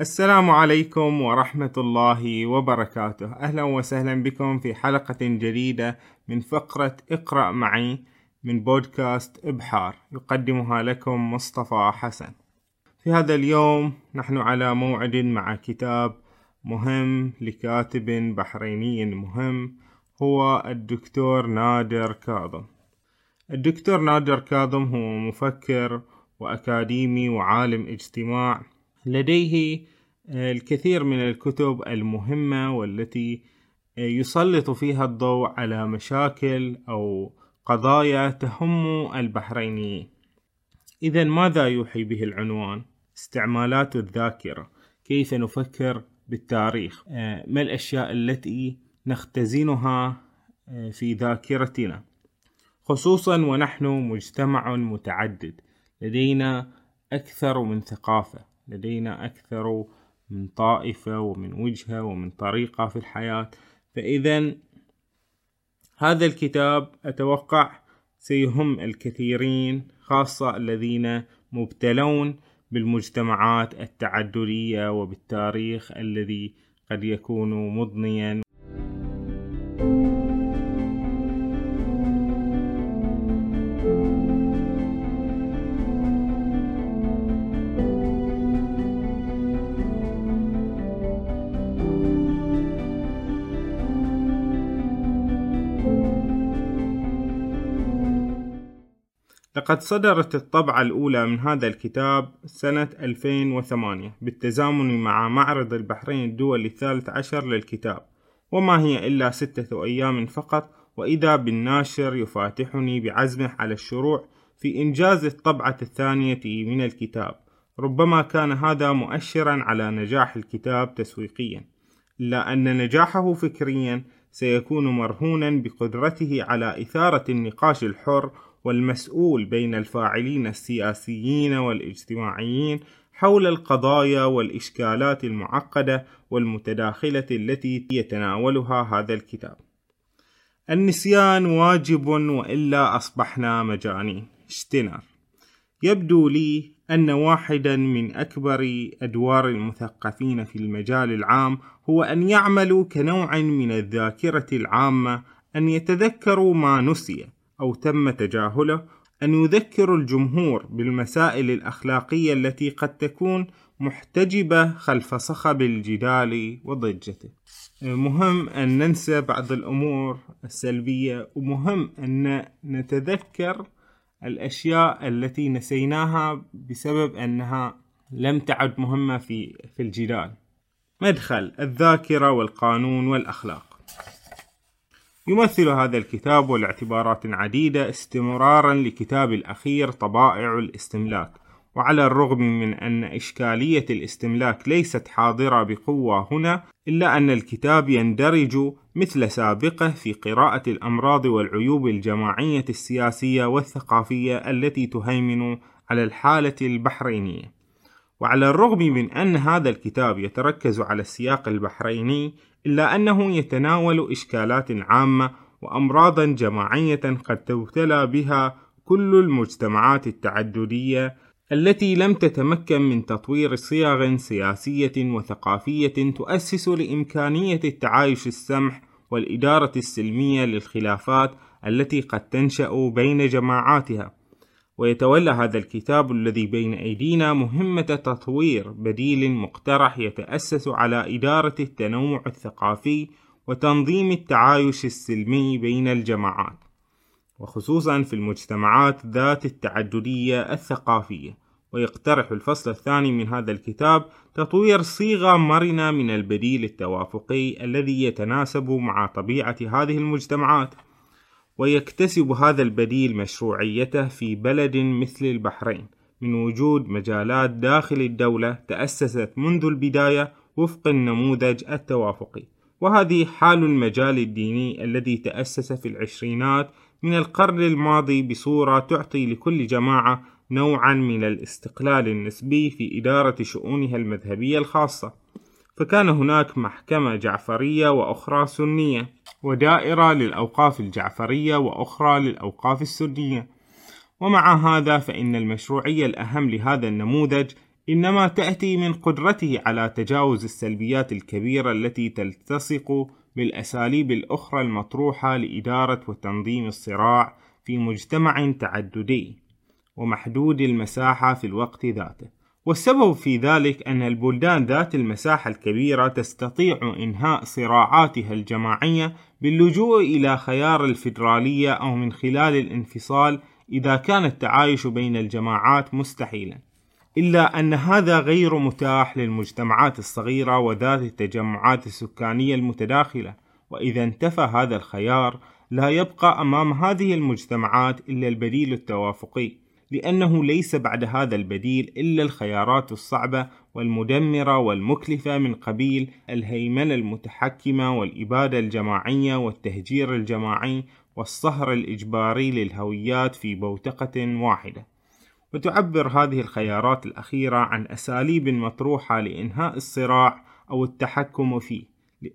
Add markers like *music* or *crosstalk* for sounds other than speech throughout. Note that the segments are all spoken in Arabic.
السلام عليكم ورحمة الله وبركاته. أهلا وسهلا بكم في حلقة جديدة من فقرة اقرأ معي من بودكاست إبحار يقدمها لكم مصطفى حسن. في هذا اليوم نحن على موعد مع كتاب مهم لكاتب بحريني مهم هو الدكتور نادر كاظم. الدكتور نادر كاظم هو مفكر وأكاديمي وعالم اجتماع. لديه الكثير من الكتب المهمة والتي آه، يسلط فيها الضوء على مشاكل أو قضايا تهم البحرينيين إذا ماذا يوحي به العنوان؟ استعمالات الذاكرة. كيف نفكر بالتاريخ؟ آه، ما الأشياء التي نختزنها في ذاكرتنا؟ خصوصا ونحن مجتمع متعدد. لدينا أكثر من ثقافة. لدينا أكثر من طائفة ومن وجهة ومن طريقة في الحياة. فإذا هذا الكتاب أتوقع سيهم الكثيرين خاصة الذين مبتلون بالمجتمعات التعددية وبالتاريخ الذي قد يكون مضنيا. لقد صدرت الطبعة الأولى من هذا الكتاب سنة 2008 بالتزامن مع معرض البحرين الدولي الثالث عشر للكتاب وما هي إلا ستة أيام فقط وإذا بالناشر يفاتحني بعزمه على الشروع في إنجاز الطبعة الثانية من الكتاب. ربما كان هذا مؤشرا على نجاح الكتاب تسويقيا إلا أن نجاحه فكريا سيكون مرهونا بقدرته على إثارة النقاش الحر والمسؤول بين الفاعلين السياسيين والاجتماعيين حول القضايا والإشكالات المعقدة والمتداخلة التي يتناولها هذا الكتاب. النسيان واجب وإلا أصبحنا مجانين. اشتنر يبدو لي أن واحدا من أكبر أدوار المثقفين في المجال العام هو أن يعملوا كنوع من الذاكرة العامة أن يتذكروا ما نسي أو تم تجاهله أن يذكر الجمهور بالمسائل الأخلاقية التي قد تكون محتجبة خلف صخب الجدال وضجته. مهم أن ننسى بعض الأمور السلبية ومهم أن نتذكر الأشياء التي نسيناها بسبب أنها لم تعد مهمة في في الجدال. مدخل الذاكرة والقانون والأخلاق. يمثل هذا الكتاب والاعتبارات عديدة استمرارا لكتاب الأخير طبائع الاستملاك وعلى الرغم من أن إشكالية الاستملاك ليست حاضرة بقوة هنا إلا أن الكتاب يندرج مثل سابقه في قراءة الأمراض والعيوب الجماعية السياسية والثقافية التي تهيمن على الحالة البحرينية. وعلى الرغم من أن هذا الكتاب يتركز على السياق البحريني إلا أنه يتناول إشكالات عامة وأمراضا جماعية قد تبتلى بها كل المجتمعات التعددية التي لم تتمكن من تطوير صيغ سياسية وثقافية تؤسس لإمكانية التعايش السمح والإدارة السلمية للخلافات التي قد تنشأ بين جماعاتها. ويتولى هذا الكتاب الذي بين أيدينا مهمة تطوير بديل مقترح يتأسس على إدارة التنوع الثقافي وتنظيم التعايش السلمي بين الجماعات وخصوصا في المجتمعات ذات التعددية الثقافية. ويقترح الفصل الثاني من هذا الكتاب تطوير صيغة مرنة من البديل التوافقي الذي يتناسب مع طبيعة هذه المجتمعات. ويكتسب هذا البديل مشروعيته في بلد مثل البحرين. من وجود مجالات داخل الدولة تأسست منذ البداية وفق النموذج التوافقي. وهذه حال المجال الديني الذي تأسس في العشرينات من القرن الماضي بصورة تعطي لكل جماعة نوعا من الاستقلال النسبي في إدارة شؤونها المذهبية الخاصة. فكان هناك محكمة جعفرية وأخرى سنية ودائرة للأوقاف الجعفرية وأخرى للأوقاف السنية. ومع هذا فإن المشروعية الأهم لهذا النموذج إنما تأتي من قدرته على تجاوز السلبيات الكبيرة التي تلتصق بالأساليب الأخرى المطروحة لإدارة وتنظيم الصراع في مجتمع تعددي ومحدود المساحة في الوقت ذاته. والسبب في ذلك أن البلدان ذات المساحة الكبيرة تستطيع إنهاء صراعاتها الجماعية باللجوء إلى خيار الفيدرالية أو من خلال الانفصال إذا كان التعايش بين الجماعات مستحيلا. إلا أن هذا غير متاح للمجتمعات الصغيرة وذات التجمعات السكانية المتداخلة وإذا انتفى هذا الخيار لا يبقى أمام هذه المجتمعات إلا البديل التوافقي. لأنه ليس بعد هذا البديل إلا الخيارات الصعبة والمدمرة والمكلفة من قبيل الهيمنة المتحكمة والإبادة الجماعية والتهجير الجماعي والصهر الإجباري للهويات في بوتقة واحدة. وتعبر هذه الخيارات الأخيرة عن أساليب مطروحة لإنهاء الصراع أو التحكم فيه،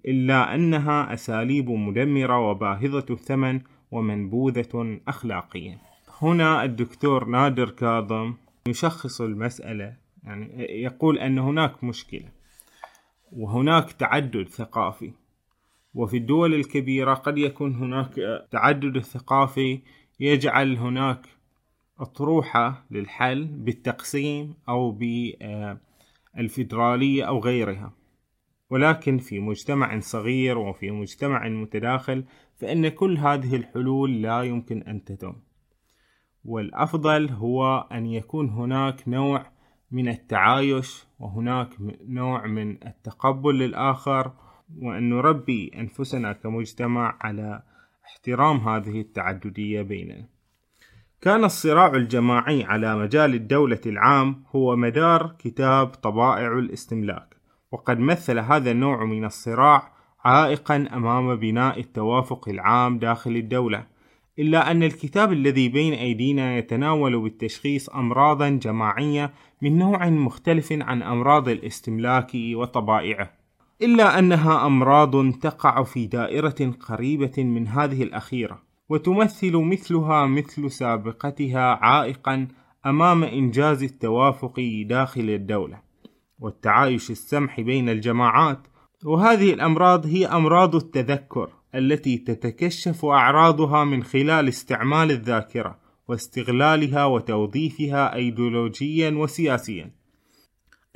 إلا أنها أساليب مدمرة وباهظة الثمن ومنبوذة أخلاقيا. هنا الدكتور نادر كاظم يشخص المسألة يعني يقول أن هناك مشكلة وهناك تعدد ثقافي وفي الدول الكبيرة قد يكون هناك تعدد الثقافي يجعل هناك أطروحة للحل بالتقسيم أو بالفيدرالية أو غيرها. ولكن في مجتمع صغير وفي مجتمع متداخل فإن كل هذه الحلول لا يمكن أن تتم. والأفضل هو أن يكون هناك نوع من التعايش وهناك نوع من التقبل للآخر وأن نربي أنفسنا كمجتمع على احترام هذه التعددية بيننا. كان الصراع الجماعي على مجال الدولة العام هو مدار كتاب طبائع الاستملاك، وقد مثل هذا النوع من الصراع عائقا أمام بناء التوافق العام داخل الدولة، إلا أن الكتاب الذي بين أيدينا يتناول بالتشخيص أمراضا جماعية من نوع مختلف عن أمراض الاستملاك وطبائعه إلا أنها أمراض تقع في دائرة قريبة من هذه الأخيرة وتمثل مثلها مثل سابقتها عائقا أمام إنجاز التوافق داخل الدولة والتعايش السمح بين الجماعات. وهذه الأمراض هي أمراض التذكر التي تتكشف أعراضها من خلال استعمال الذاكرة واستغلالها وتوظيفها أيديولوجيا وسياسيا.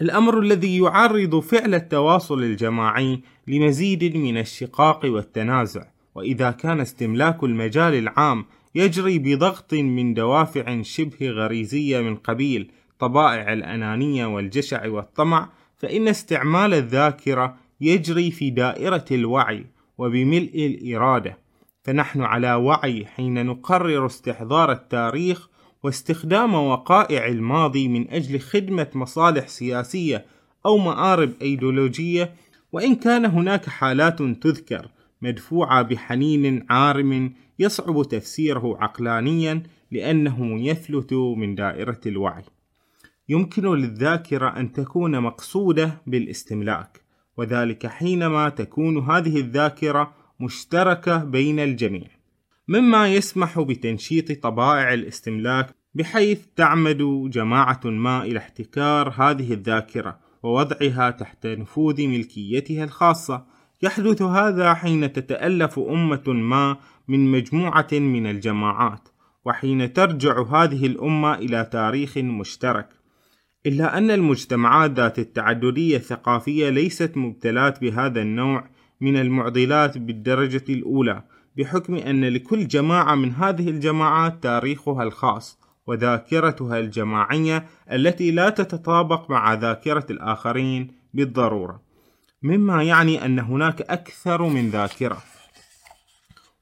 الأمر الذي يعرض فعل التواصل الجماعي لمزيد من الشقاق والتنازع، وإذا كان استملاك المجال العام يجري بضغط من دوافع شبه غريزية من قبيل طبائع الأنانية والجشع والطمع، فإن استعمال الذاكرة يجري في دائرة الوعي وبملء الإرادة فنحن على وعي حين نقرر استحضار التاريخ واستخدام وقائع الماضي من أجل خدمة مصالح سياسية أو مآرب أيديولوجية وإن كان هناك حالات تذكر مدفوعة بحنين عارم يصعب تفسيره عقلانيا لأنه يفلت من دائرة الوعي. يمكن للذاكرة أن تكون مقصودة بالاستملاك، وذلك حينما تكون هذه الذاكرة مشتركة بين الجميع. مما يسمح بتنشيط طبائع الاستملاك بحيث تعمد جماعة ما إلى احتكار هذه الذاكرة ووضعها تحت نفوذ ملكيتها الخاصة. يحدث هذا حين تتألف أمة ما من مجموعة من الجماعات وحين ترجع هذه الأمة إلى تاريخ مشترك. إلا أن المجتمعات ذات التعددية الثقافية ليست مبتلات بهذا النوع من المعضلات بالدرجة الأولى بحكم أن لكل جماعة من هذه الجماعات تاريخها الخاص وذاكرتها الجماعية التي لا تتطابق مع ذاكرة الآخرين بالضرورة. مما يعني أن هناك أكثر من ذاكرة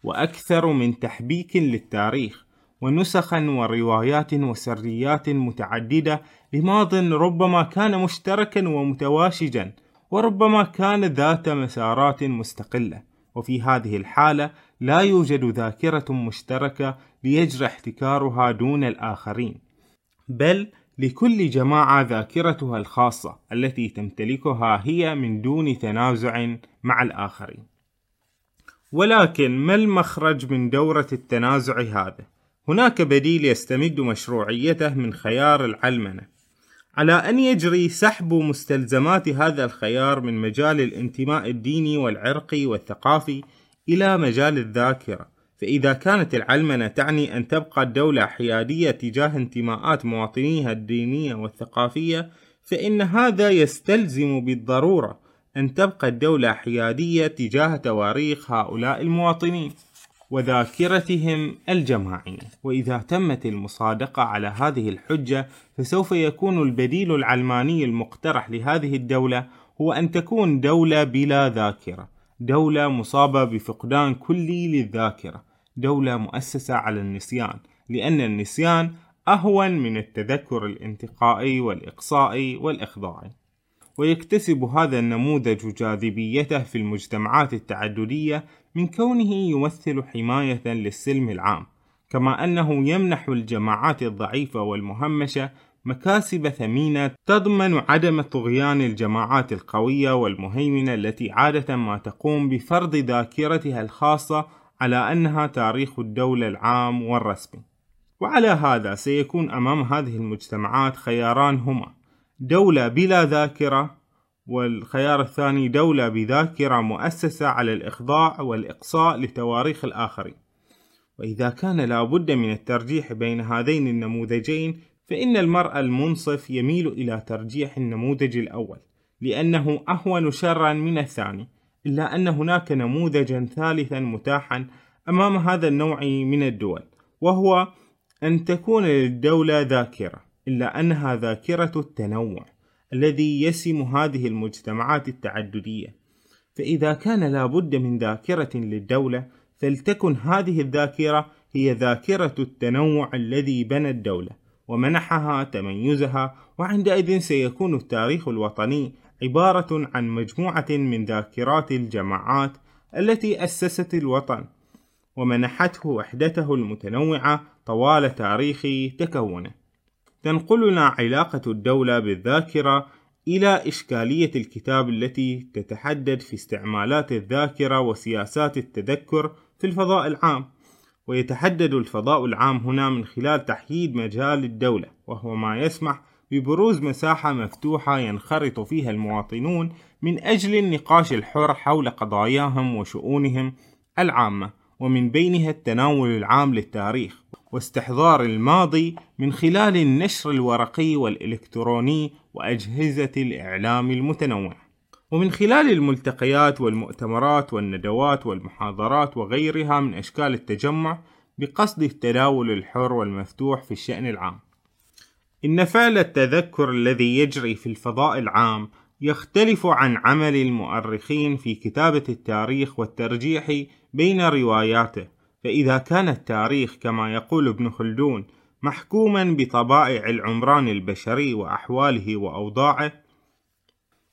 وأكثر من تحبيك للتاريخ. ونسخا وروايات وسريات متعددة لماض ربما كان مشتركا ومتواشجا وربما كان ذات مسارات مستقلة وفي هذه الحالة لا يوجد ذاكرة مشتركة ليجرى احتكارها دون الآخرين بل لكل جماعة ذاكرتها الخاصة التي تمتلكها هي من دون تنازع مع الآخرين ولكن ما المخرج من دورة التنازع هذا؟ هناك بديل يستمد مشروعيته من خيار العلمنة. على أن يجري سحب مستلزمات هذا الخيار من مجال الانتماء الديني والعرقي والثقافي إلى مجال الذاكرة. فإذا كانت العلمنة تعني أن تبقى الدولة حيادية تجاه انتماءات مواطنيها الدينية والثقافية فإن هذا يستلزم بالضرورة أن تبقى الدولة حيادية تجاه تواريخ هؤلاء المواطنين. وذاكرتهم الجماعية وإذا تمت المصادقة على هذه الحجة فسوف يكون البديل العلماني المقترح لهذه الدولة هو أن تكون دولة بلا ذاكرة دولة مصابة بفقدان كلي للذاكرة دولة مؤسسة على النسيان لأن النسيان أهون من التذكر الانتقائي والإقصائي والإخضاعي. ويكتسب هذا النموذج جاذبيته في المجتمعات التعددية من كونه يمثل حماية للسلم العام كما أنه يمنح الجماعات الضعيفة والمهمشة مكاسب ثمينة تضمن عدم طغيان الجماعات القوية والمهيمنة التي عادة ما تقوم بفرض ذاكرتها الخاصة على أنها تاريخ الدولة العام والرسمي. وعلى هذا سيكون أمام هذه المجتمعات خياران هما دولة بلا ذاكرة والخيار الثاني دولة بذاكرة مؤسسة على الإخضاع والإقصاء لتواريخ الآخرين. وإذا كان لابد من الترجيح بين هذين النموذجين فإن المرء المنصف يميل إلى ترجيح النموذج الأول لأنه أهون شرا من الثاني إلا أن هناك نموذجا ثالثا متاحا أمام هذا النوع من الدول وهو أن تكون للدولة ذاكرة إلا أنها ذاكرة التنوع. الذي يسم هذه المجتمعات التعددية فإذا كان لابد من ذاكرة للدولة فلتكن هذه الذاكرة هي ذاكرة التنوع الذي بنى الدولة ومنحها تميزها وعندئذ سيكون التاريخ الوطني عبارة عن مجموعة من ذاكرات الجماعات التي أسست الوطن ومنحته وحدته المتنوعة طوال تاريخ تكونه. تنقلنا علاقة الدولة بالذاكرة إلى إشكالية الكتاب التي تتحدد في استعمالات الذاكرة وسياسات التذكر في الفضاء العام، ويتحدد الفضاء العام هنا من خلال تحييد مجال الدولة، وهو ما يسمح ببروز مساحة مفتوحة ينخرط فيها المواطنون من أجل النقاش الحر حول قضاياهم وشؤونهم العامة ومن بينها التناول العام للتاريخ. واستحضار الماضي من خلال النشر الورقي والإلكتروني وأجهزة الإعلام المتنوعة ومن خلال الملتقيات والمؤتمرات والندوات والمحاضرات وغيرها من أشكال التجمع بقصد التداول الحر والمفتوح في الشأن العام. إن فعل التذكر الذي يجري في الفضاء العام يختلف عن عمل المؤرخين في كتابة التاريخ والترجيح بين رواياته، فإذا كان التاريخ كما يقول ابن خلدون محكوما بطبائع العمران البشري وأحواله وأوضاعه،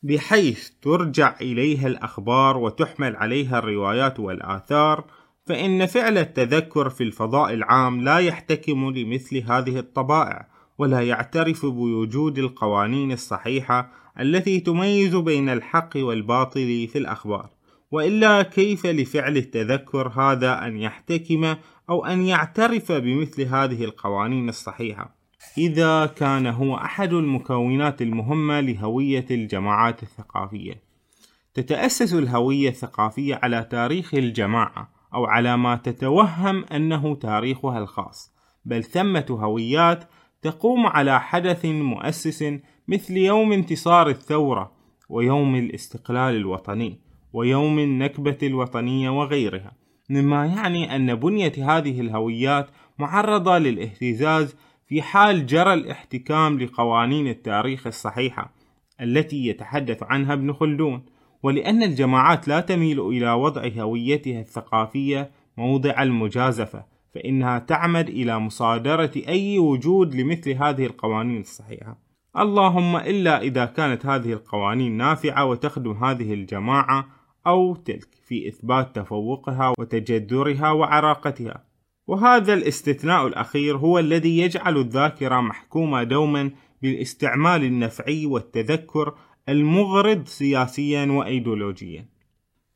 بحيث ترجع إليها الأخبار وتحمل عليها الروايات والآثار، فإن فعل التذكر في الفضاء العام لا يحتكم لمثل هذه الطبائع، ولا يعترف بوجود القوانين الصحيحة التي تميز بين الحق والباطل في الأخبار. وإلا كيف لفعل التذكر هذا أن يحتكم أو أن يعترف بمثل هذه القوانين الصحيحة؟ إذا كان هو أحد المكونات المهمة لهوية الجماعات الثقافية. تتأسس الهوية الثقافية على تاريخ الجماعة أو على ما تتوهم أنه تاريخها الخاص بل ثمة هويات تقوم على حدث مؤسس مثل يوم انتصار الثورة ويوم الاستقلال الوطني. ويوم النكبة الوطنية وغيرها مما يعني أن بنية هذه الهويات معرضة للاهتزاز في حال جرى الاحتكام لقوانين التاريخ الصحيحة التي يتحدث عنها ابن خلدون. ولأن الجماعات لا تميل إلى وضع هويتها الثقافية موضع المجازفة فإنها تعمد إلى مصادرة أي وجود لمثل هذه القوانين الصحيحة. اللهم إلا إذا كانت هذه القوانين نافعة وتخدم هذه الجماعة أو تلك في إثبات تفوقها وتجذرها وعراقتها. وهذا الاستثناء الأخير هو الذي يجعل الذاكرة محكومة دوما بالاستعمال النفعي والتذكر المغرض سياسيا وأيديولوجيا.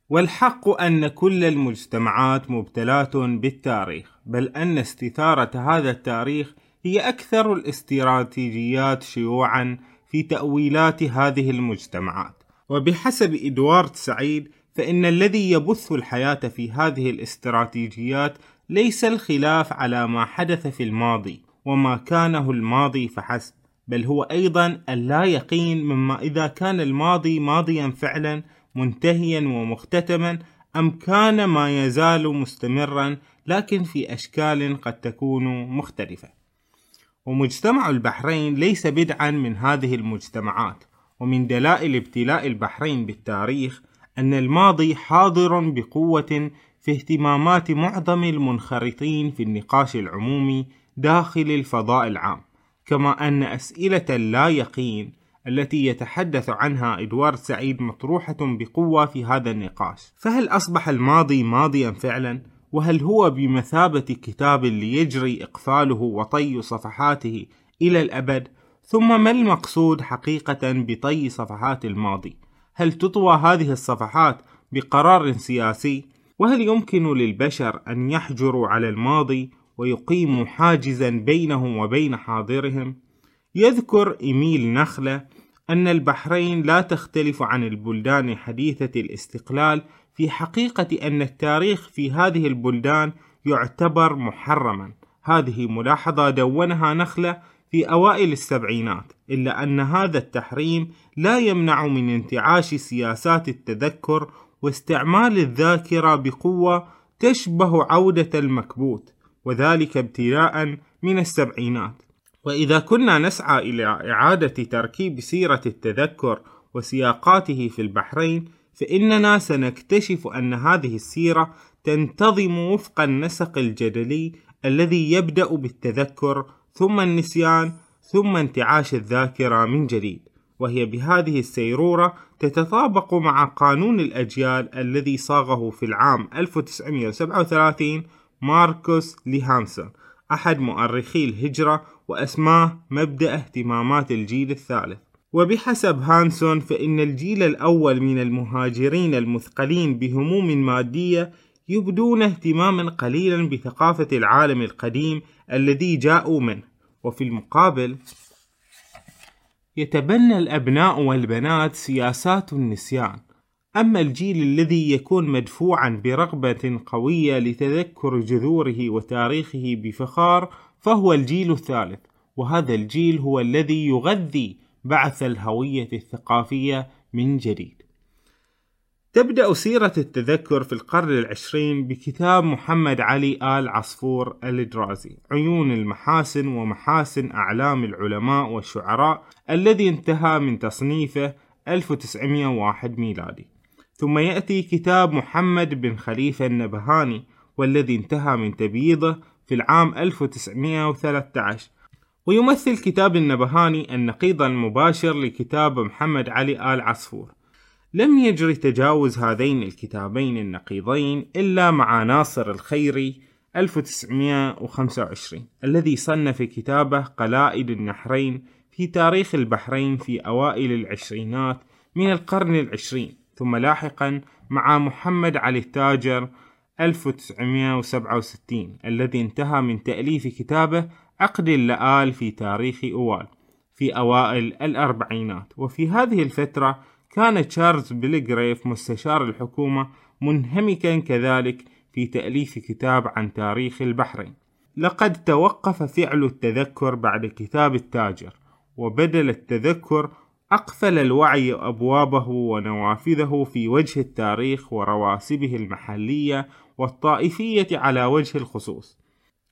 والحق أن كل المجتمعات مبتلاة بالتاريخ بل أن استثارة هذا التاريخ هي أكثر الاستراتيجيات شيوعا في تأويلات هذه المجتمعات. وبحسب إدوارد سعيد فإن الذي يبث الحياة في هذه الاستراتيجيات ليس الخلاف على ما حدث في الماضي وما كانه الماضي فحسب بل هو أيضا اللا يقين مما إذا كان الماضي ماضيا فعلا منتهيا ومختتما أم كان ما يزال مستمرا لكن في أشكال قد تكون مختلفة. ومجتمع البحرين ليس بدعا من هذه المجتمعات ومن دلائل ابتلاء البحرين بالتاريخ أن الماضي حاضر بقوة في اهتمامات معظم المنخرطين في النقاش العمومي داخل الفضاء العام كما أن أسئلة اللا يقين التي يتحدث عنها إدوارد سعيد مطروحة بقوة في هذا النقاش فهل أصبح الماضي ماضيا فعلا؟ وهل هو بمثابة كتاب ليجري إقفاله وطي صفحاته إلى الأبد؟ ثم ما المقصود حقيقة بطي صفحات الماضي؟ هل تطوى هذه الصفحات بقرار سياسي؟ وهل يمكن للبشر أن يحجروا على الماضي ويقيموا حاجزا بينهم وبين حاضرهم؟ يذكر إيميل نخلة أن البحرين لا تختلف عن البلدان حديثة الاستقلال في حقيقة أن التاريخ في هذه البلدان يعتبر محرما هذه ملاحظة دونها نخلة في أوائل السبعينات إلا أن هذا التحريم لا يمنع من انتعاش سياسات التذكر واستعمال الذاكرة بقوة تشبه عودة المكبوت وذلك ابتداء من السبعينات. وإذا كنا نسعى إلى إعادة تركيب سيرة التذكر وسياقاته في البحرين فإننا سنكتشف أن هذه السيرة تنتظم وفق النسق الجدلي الذي يبدأ بالتذكر ثم النسيان ثم انتعاش الذاكرة من جديد. وهي بهذه السيرورة تتطابق مع قانون الأجيال الذي صاغه في العام 1937 ماركوس ليهانسون أحد مؤرخي الهجرة وأسماه مبدأ اهتمامات الجيل الثالث. وبحسب هانسون فإن الجيل الأول من المهاجرين المثقلين بهموم مادية يبدون اهتماما قليلا بثقافة العالم القديم الذي جاءوا منه. وفي المقابل يتبنى الأبناء والبنات سياسات النسيان. أما الجيل الذي يكون مدفوعا برغبة قوية لتذكر جذوره وتاريخه بفخار فهو الجيل الثالث. وهذا الجيل هو الذي يغذي بعث الهوية الثقافية من جديد. تبدأ سيرة التذكر في القرن العشرين بكتاب محمد علي آل عصفور الدرازي عيون المحاسن ومحاسن أعلام العلماء والشعراء الذي انتهى من تصنيفه 1901 ميلادي. ثم يأتي كتاب محمد بن خليفة النبهاني والذي انتهى من تبييضه في العام 1913 ويمثل كتاب النبهاني النقيض المباشر لكتاب محمد علي آل عصفور. لم يجري تجاوز هذين الكتابين النقيضين إلا مع ناصر الخيري 1925 الذي صنف كتابه قلائد النحرين في تاريخ البحرين في أوائل العشرينات من القرن العشرين ثم لاحقا مع محمد علي التاجر 1967 الذي انتهى من تأليف كتابه عقد اللآل في تاريخ أوال في أوائل الأربعينات. وفي هذه الفترة كان تشارلز بيلغريف مستشار الحكومة منهمكا كذلك في تأليف كتاب عن تاريخ البحرين. لقد توقف فعل التذكر بعد كتاب التاجر وبدل التذكر أقفل الوعي أبوابه ونوافذه في وجه التاريخ ورواسبه المحلية والطائفية على وجه الخصوص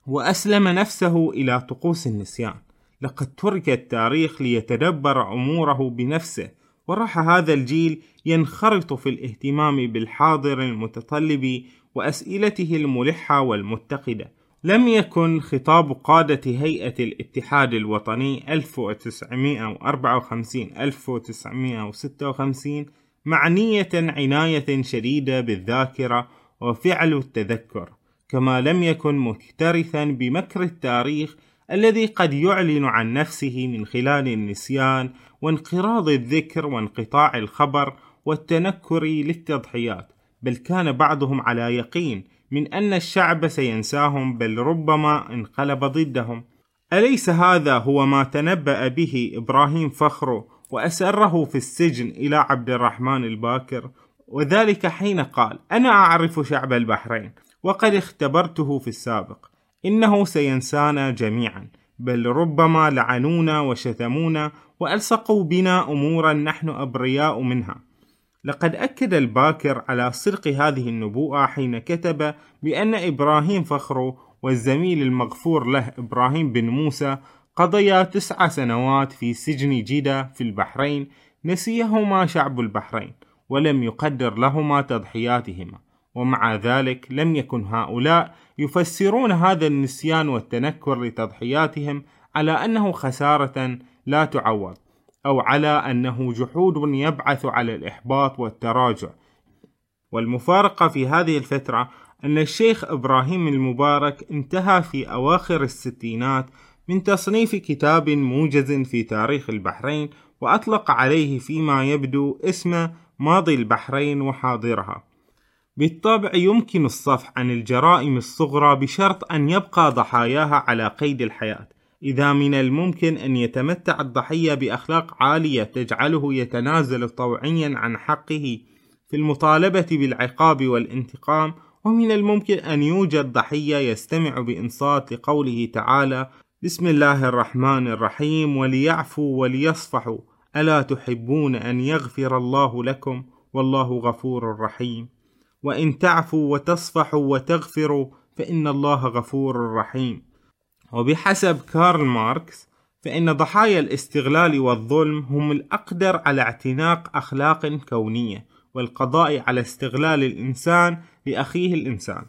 وأسلم نفسه إلى طقوس النسيان. لقد ترك التاريخ ليتدبر أموره بنفسه وراح هذا الجيل ينخرط في الاهتمام بالحاضر المتطلب وأسئلته الملحة والمتقدة. لم يكن خطاب قادة هيئة الاتحاد الوطني 1954 1956 معنية عناية شديدة بالذاكرة وفعل التذكر كما لم يكن مكترثا بمكر التاريخ الذي قد يعلن عن نفسه من خلال النسيان وانقراض الذكر وانقطاع الخبر والتنكر للتضحيات بل كان بعضهم على يقين من أن الشعب سينساهم بل ربما انقلب ضدهم. أليس هذا هو ما تنبأ به إبراهيم فخره وأسره في السجن إلى عبد الرحمن الباكر؟ وذلك حين قال أنا أعرف شعب البحرين وقد اختبرته في السابق. إنه سينسانا جميعا بل ربما لعنونا وشتمونا وألصقوا بنا أمورا نحن أبرياء منها. لقد أكد الباكر على صدق هذه النبوءة حين كتب بأن إبراهيم فخرو والزميل المغفور له إبراهيم بن موسى قضيا تسع سنوات في سجن جدة في البحرين نسيهما شعب البحرين ولم يقدر لهما تضحياتهما ومع ذلك لم يكن هؤلاء يفسرون هذا النسيان والتنكر لتضحياتهم على أنه خسارة لا تعوض أو على أنه جحود يبعث على الإحباط والتراجع. والمفارقة في هذه الفترة أن الشيخ إبراهيم المبارك انتهى في أواخر الستينات من تصنيف كتاب موجز في تاريخ البحرين وأطلق عليه فيما يبدو اسم ماضي البحرين وحاضرها. بالطبع يمكن الصفح عن الجرائم الصغرى بشرط أن يبقى ضحاياها على قيد الحياة. إذا من الممكن أن يتمتع الضحية بأخلاق عالية تجعله يتنازل طوعيا عن حقه في المطالبة بالعقاب والانتقام ومن الممكن أن يوجد ضحية يستمع بإنصات لقوله تعالى بسم الله الرحمن الرحيم وليعفوا وليصفحوا ألا تحبون أن يغفر الله لكم؟ والله غفور رحيم. وإن تعفوا وتصفحوا وتغفروا فإن الله غفور رحيم. وبحسب كارل ماركس فإن ضحايا الاستغلال والظلم هم الأقدر على اعتناق أخلاق كونية والقضاء على استغلال الإنسان لأخيه الإنسان.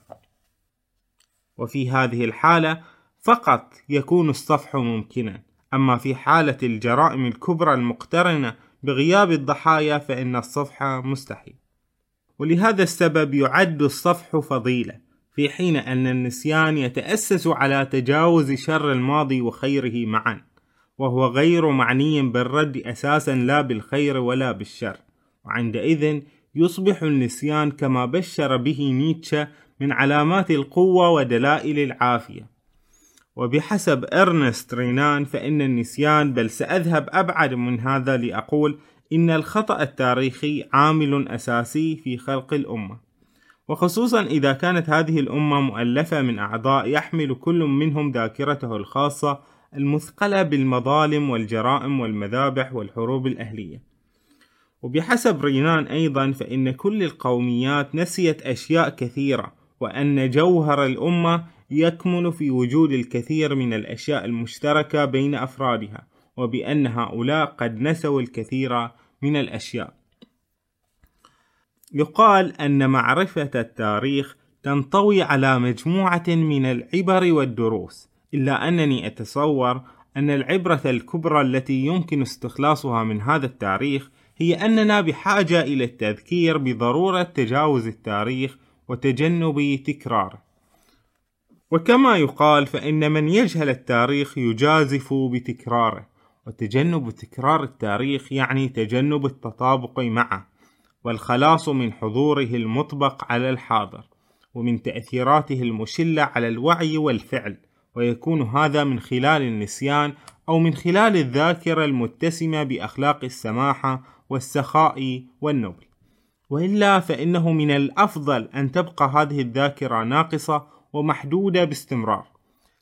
وفي هذه الحالة فقط يكون الصفح ممكنا أما في حالة الجرائم الكبرى المقترنة بغياب الضحايا فإن الصفح مستحيل. ولهذا السبب يعد الصفح فضيلة في حين أن النسيان يتأسس على تجاوز شر الماضي وخيره معا وهو غير معني بالرد أساسا لا بالخير ولا بالشر. وعندئذ يصبح النسيان كما بشر به نيتشه من علامات القوة ودلائل العافية. وبحسب إرنست رينان فإن النسيان بل سأذهب أبعد من هذا لأقول إن الخطأ التاريخي عامل أساسي في خلق الأمة. وخصوصا إذا كانت هذه الأمة مؤلفة من أعضاء يحمل كل منهم ذاكرته الخاصة المثقلة بالمظالم والجرائم والمذابح والحروب الأهلية. وبحسب رينان أيضا فإن كل القوميات نسيت أشياء كثيرة وأن جوهر الأمة يكمن في وجود الكثير من الأشياء المشتركة بين أفرادها. وبأن هؤلاء قد نسوا الكثير من الأشياء. يقال أن معرفة التاريخ تنطوي على مجموعة من العبر والدروس إلا أنني أتصور أن العبرة الكبرى التي يمكن استخلاصها من هذا التاريخ هي أننا بحاجة إلى التذكير بضرورة تجاوز التاريخ وتجنب تكراره. وكما يقال فإن من يجهل التاريخ يجازف بتكراره. وتجنب تكرار التاريخ يعني تجنب التطابق معه والخلاص من حضوره المطبق على الحاضر ومن تأثيراته المشلة على الوعي والفعل ويكون هذا من خلال النسيان أو من خلال الذاكرة المتسمة بأخلاق السماحة والسخاء والنبل. وإلا فإنه من الأفضل أن تبقى هذه الذاكرة ناقصة ومحدودة باستمرار.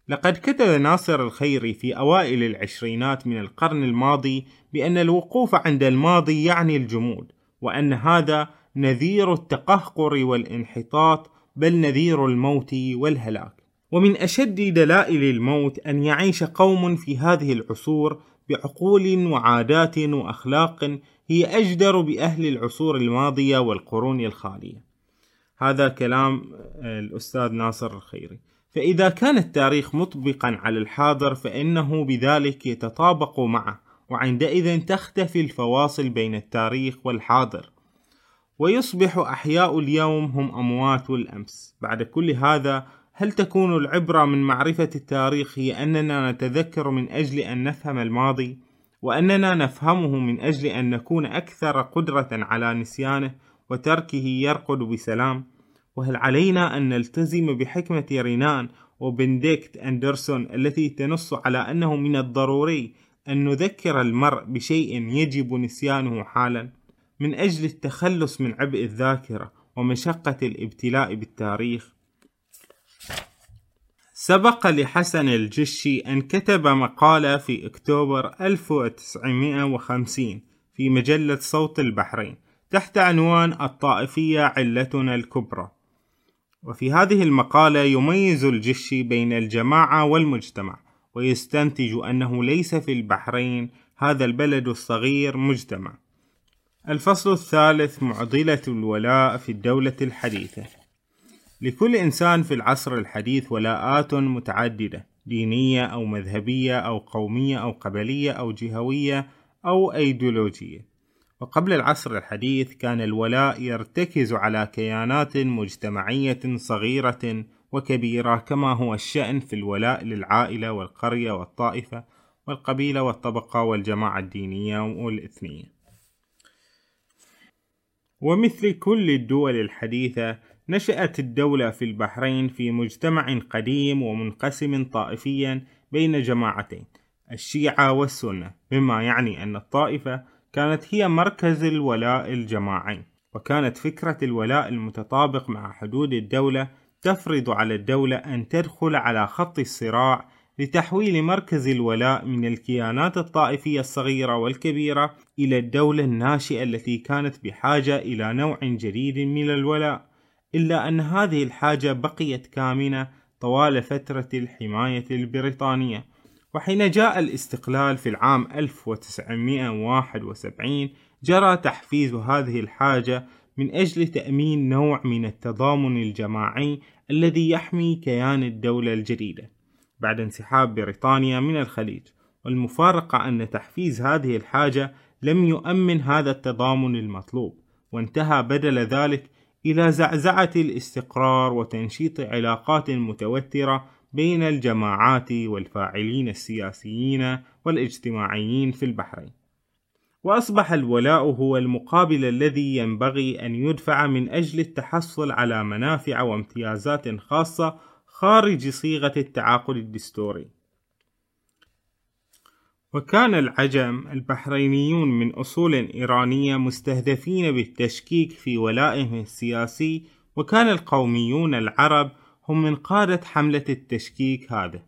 لقد كتب ناصر الخيري في أوائل العشرينات من القرن الماضي بأن الوقوف عند الماضي يعني الجمود وأن هذا نذير التقهقر والانحطاط بل نذير الموت والهلاك. ومن أشد دلائل الموت أن يعيش قوم في هذه العصور بعقول وعادات وأخلاق هي أجدر بأهل العصور الماضية والقرون الخالية. هذا كلام الأستاذ ناصر الخيري. فإذا كان التاريخ مطبقا على الحاضر فإنه بذلك يتطابق معه وعندئذ تختفي الفواصل بين التاريخ والحاضر. ويصبح أحياء اليوم هم أموات الأمس. بعد كل هذا هل تكون العبرة من معرفة التاريخ هي أننا نتذكر من أجل أن نفهم الماضي وأننا نفهمه من أجل أن نكون أكثر قدرة على نسيانه وتركه يرقد بسلام؟ وهل علينا أن نلتزم بحكمة رينان وبنديكت أندرسون التي تنص على أنه من الضروري أن نذكر المرء بشيء يجب نسيانه حالا من أجل التخلص من عبء الذاكرة ومشقة الابتلاء بالتاريخ. سبق لحسن الجشي أن كتب مقالة في أكتوبر 1950 في مجلة صوت البحرين تحت عنوان الطائفية علتنا الكبرى. وفي هذه المقالة يميز الجشي بين الجماعة والمجتمع ويستنتج أنه ليس في البحرين هذا البلد الصغير مجتمع. الفصل الثالث معضلة الولاء في الدولة الحديثة. لكل إنسان في العصر الحديث ولاءات متعددة دينية أو مذهبية أو قومية أو قبلية أو جهوية أو أيديولوجية. وقبل العصر الحديث كان الولاء يرتكز على كيانات مجتمعية صغيرة وكبيرة كما هو الشأن في الولاء للعائلة والقرية والطائفة والقبيلة والطبقة والجماعة الدينية والإثنية. ومثل كل الدول الحديثة نشأت الدولة في البحرين في مجتمع قديم ومنقسم طائفيا بين جماعتين الشيعة والسنة مما يعني أن الطائفة كانت هي مركز الولاء الجماعي وكانت فكرة الولاء المتطابق مع حدود الدولة تفرض على الدولة أن تدخل على خط الصراع لتحويل مركز الولاء من الكيانات الطائفية الصغيرة والكبيرة إلى الدولة الناشئة التي كانت بحاجة إلى نوع جديد من الولاء إلا أن هذه الحاجة بقيت كامنة طوال فترة الحماية البريطانية. وحين جاء الاستقلال في العام 1971 جرى تحفيز هذه الحاجة من أجل تأمين نوع من التضامن الجماعي الذي يحمي كيان الدولة الجديدة. بعد انسحاب بريطانيا من الخليج والمفارقة أن تحفيز هذه الحاجة لم يؤمن هذا التضامن المطلوب وانتهى بدل ذلك إلى زعزعة الاستقرار وتنشيط علاقات متوترة بين الجماعات والفاعلين السياسيين والاجتماعيين في البحرين. وأصبح الولاء هو المقابل الذي ينبغي أن يدفع من أجل التحصل على منافع وامتيازات خاصة خارج صيغة التعاقد الدستوري. وكان العجم البحرينيون من أصول إيرانية مستهدفين بالتشكيك في ولائهم السياسي وكان القوميون العرب هم من قادة حملة التشكيك هذا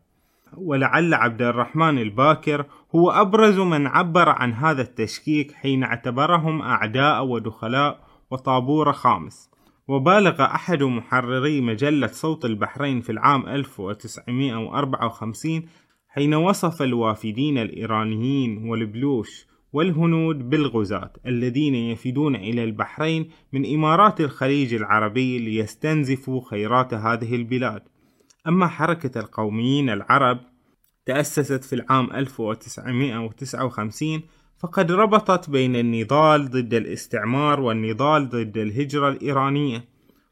ولعل عبد الرحمن الباكر هو أبرز من عبر عن هذا التشكيك حين اعتبرهم أعداء ودخلاء وطابور خامس. وبالغ أحد محرري مجلة صوت البحرين في العام 1954 حين وصف الوافدين الإيرانيين والبلوش والهنود بالغزاة الذين يفدون إلى البحرين من إمارات الخليج العربي ليستنزفوا خيرات هذه البلاد. أما حركة القوميين العرب تأسست في العام 1959 فقد ربطت بين النضال ضد الاستعمار والنضال ضد الهجرة الإيرانية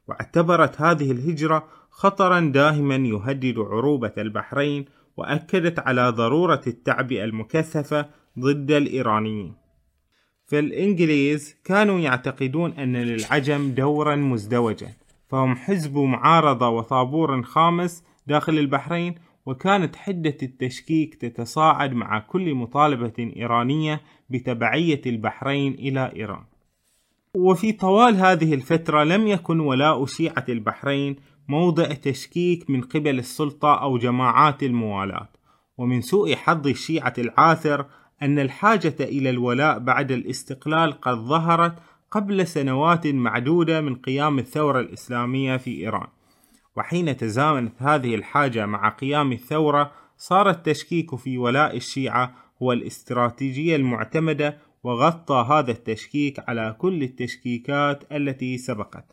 واعتبرت هذه الهجرة خطرا داهما يهدد عروبة البحرين وأكدت على ضرورة التعبئة المكثفة ضد الإيرانيين. فالإنجليز كانوا يعتقدون أن للعجم دورا مزدوجا فهم حزب معارضة وطابور خامس داخل البحرين وكانت حدة التشكيك تتصاعد مع كل مطالبة إيرانية بتبعية البحرين إلى إيران. وفي طوال هذه الفترة لم يكن ولاء شيعة البحرين موضع تشكيك من قبل السلطة أو جماعات الموالاة ومن سوء حظ الشيعة العاثر أن الحاجة إلى الولاء بعد الاستقلال قد ظهرت قبل سنوات معدودة من قيام الثورة الإسلامية في إيران. وحين تزامنت هذه الحاجة مع قيام الثورة صار التشكيك في ولاء الشيعة هو الاستراتيجية المعتمدة وغطى هذا التشكيك على كل التشكيكات التي سبقت.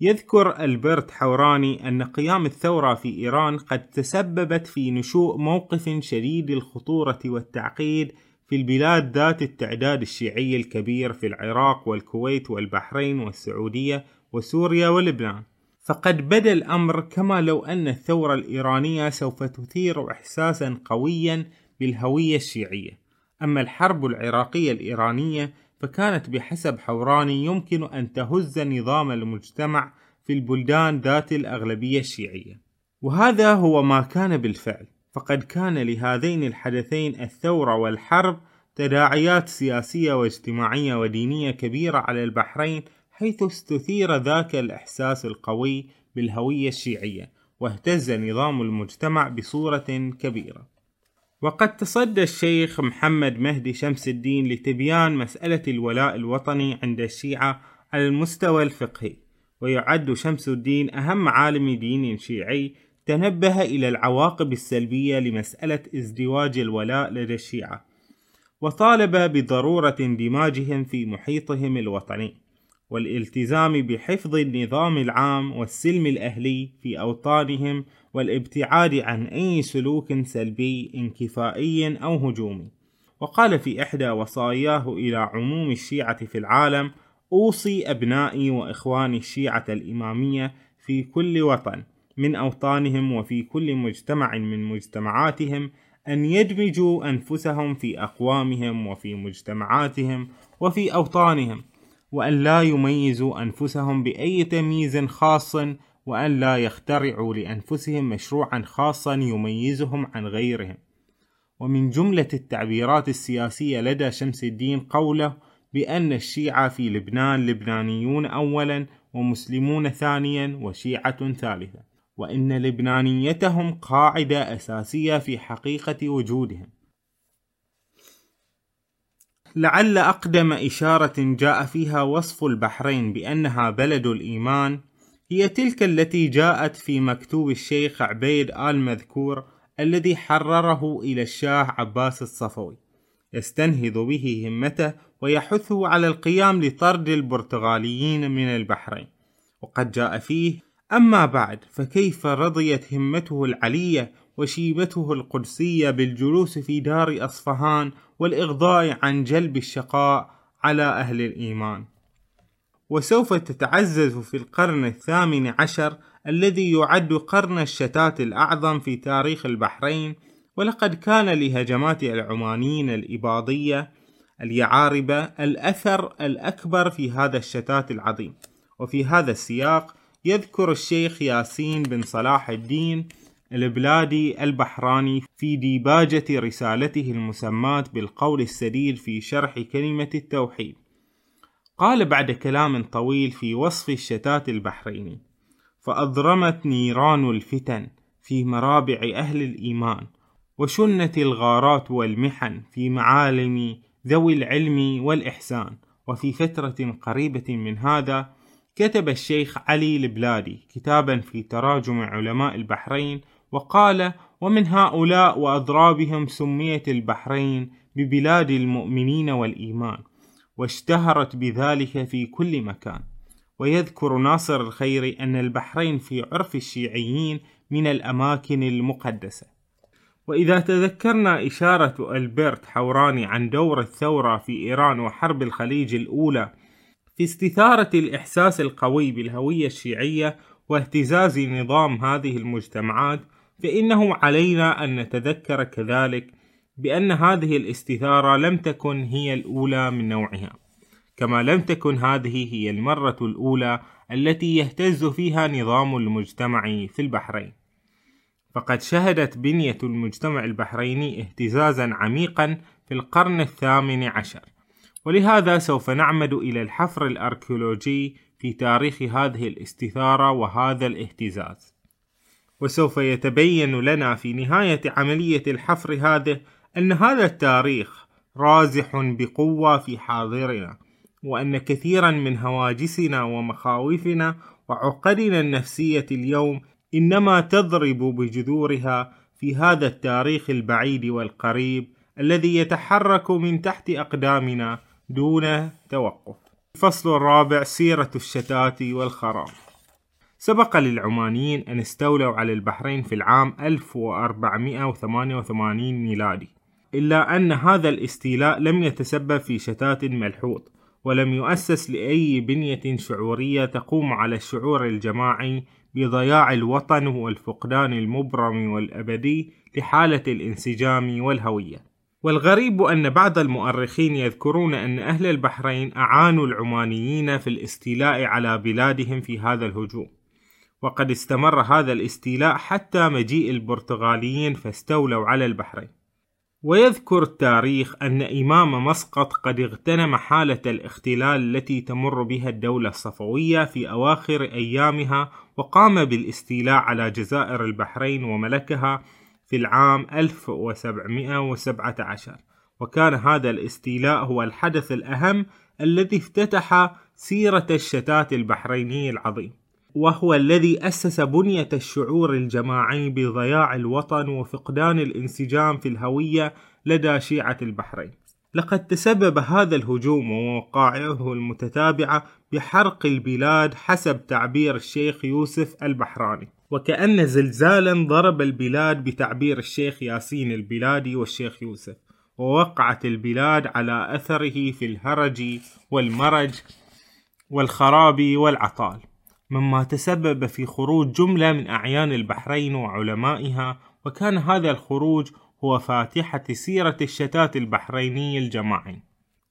يذكر ألبرت حوراني أن قيام الثورة في إيران قد تسببت في نشوء موقف شديد الخطورة والتعقيد في البلاد ذات التعداد الشيعي الكبير في العراق والكويت والبحرين والسعودية وسوريا ولبنان. فقد بدا الأمر كما لو أن الثورة الإيرانية سوف تثير إحساسا قويا بالهوية الشيعية. أما الحرب العراقية الإيرانية فكانت بحسب حوراني يمكن أن تهز نظام المجتمع في البلدان ذات الأغلبية الشيعية. وهذا هو ما كان بالفعل. فقد كان لهذين الحدثين الثورة والحرب تداعيات سياسية واجتماعية ودينية كبيرة على البحرين حيث استثير ذاك الإحساس القوي بالهوية الشيعية واهتز نظام المجتمع بصورة كبيرة. وقد تصدى الشيخ محمد مهدي شمس الدين لتبيان مسألة الولاء الوطني عند الشيعة على المستوى الفقهي ويعد شمس الدين أهم عالم دين شيعي تنبه إلى العواقب السلبية لمسألة ازدواج الولاء لدى الشيعة وطالب بضرورة اندماجهم في محيطهم الوطني والالتزام بحفظ النظام العام والسلم الأهلي في أوطانهم والابتعاد عن أي سلوك سلبي انكفائي أو هجومي. وقال في إحدى وصاياه إلى عموم الشيعة في العالم أوصي أبنائي وإخواني الشيعة الإمامية في كل وطن من أوطانهم وفي كل مجتمع من مجتمعاتهم أن يدمجوا أنفسهم في أقوامهم وفي مجتمعاتهم وفي أوطانهم وأن لا يميزوا أنفسهم بأي تمييز خاص وأن لا يخترعوا لأنفسهم مشروعا خاصا يميزهم عن غيرهم. ومن جملة التعبيرات السياسية لدى شمس الدين قوله بأن الشيعة في لبنان لبنانيون أولا ومسلمون ثانيا وشيعة ثالثة. وإن لبنانيتهم قاعدة أساسية في حقيقة وجودهم. لعل أقدم إشارة جاء فيها وصف البحرين بأنها بلد الإيمان هي تلك التي جاءت في مكتوب الشيخ عبيد آل مذكور الذي حرره إلى الشاه عباس الصفوي. يستنهض به همته ويحثه على القيام لطرد البرتغاليين من البحرين. وقد جاء فيه أما بعد فكيف رضيت همته العلية وشيبته القدسية بالجلوس في دار أصفهان والإغضاء عن جلب الشقاء على أهل الإيمان؟ وسوف تتعزز في القرن الثامن عشر الذي يعد قرن الشتات الأعظم في تاريخ البحرين ولقد كان لهجمات العمانيين الإباضية اليعاربة الأثر الأكبر في هذا الشتات العظيم وفي هذا السياق يذكر الشيخ ياسين بن صلاح الدين البلادي البحراني في ديباجة رسالته المسماة بالقول السديد في شرح كلمة التوحيد. قال بعد كلام طويل في وصف الشتات البحريني فأضرمت نيران الفتن في مرابع أهل الإيمان وشنت الغارات والمحن في معالم ذوي العلم والإحسان وفي فترة قريبة من هذا كتب الشيخ علي البلادي كتابا في تراجم علماء البحرين وقال ومن هؤلاء وأضرابهم سميت البحرين ببلاد المؤمنين والإيمان واشتهرت بذلك في كل مكان. ويذكر ناصر الخيري أن البحرين في عرف الشيعيين من الأماكن المقدسة. وإذا تذكرنا إشارة ألبرت حوراني عن دور الثورة في إيران وحرب الخليج الأولى في استثارة الإحساس القوي بالهوية الشيعية واهتزاز نظام هذه المجتمعات فإنه علينا أن نتذكر كذلك بأن هذه الاستثارة لم تكن هي الأولى من نوعها. كما لم تكن هذه هي المرة الأولى التي يهتز فيها نظام المجتمع في البحرين. فقد شهدت بنية المجتمع البحريني اهتزازا عميقا في القرن الثامن عشر. ولهذا سوف نعمد إلى الحفر الأركيولوجي في تاريخ هذه الاستثارة وهذا الاهتزاز. وسوف يتبين لنا في نهاية عملية الحفر هذه أن هذا التاريخ رازح بقوة في حاضرنا وأن كثيرا من هواجسنا ومخاوفنا وعقدنا النفسية اليوم إنما تضرب بجذورها في هذا التاريخ البعيد والقريب الذي يتحرك من تحت أقدامنا دون توقف. الفصل الرابع سيرة الشتات والخراب. سبق للعمانيين أن استولوا على البحرين في العام 1488 ميلادي، إلا أن هذا الاستيلاء لم يتسبب في شتات ملحوظ، ولم يؤسس لأي بنية شعورية تقوم على الشعور الجماعي بضياع الوطن والفقدان المبرم والأبدي لحالة الانسجام والهوية. والغريب أن بعض المؤرخين يذكرون أن أهل البحرين أعانوا العمانيين في الاستيلاء على بلادهم في هذا الهجوم. وقد استمر هذا الاستيلاء حتى مجيء البرتغاليين فاستولوا على البحرين. ويذكر التاريخ أن إمام مسقط قد اغتنم حالة الاختلال التي تمر بها الدولة الصفوية في أواخر أيامها وقام بالاستيلاء على جزائر البحرين وملكها في العام 1717 وكان هذا الاستيلاء هو الحدث الأهم الذي افتتح سيرة الشتات البحريني العظيم وهو الذي أسس بنية الشعور الجماعي بضياع الوطن وفقدان الانسجام في الهوية لدى شيعة البحرين. لقد تسبب هذا الهجوم ووقائعه المتتابعة بحرق البلاد حسب تعبير الشيخ يوسف البحراني. وكأن زلزالا ضرب البلاد بتعبير الشيخ ياسين البلادي والشيخ يوسف ووقعت البلاد على أثره في الهرج والمرج والخراب والعطال مما تسبب في خروج جملة من أعيان البحرين وعلمائها وكان هذا الخروج هو فاتحة سيرة الشتات البحريني الجماعي.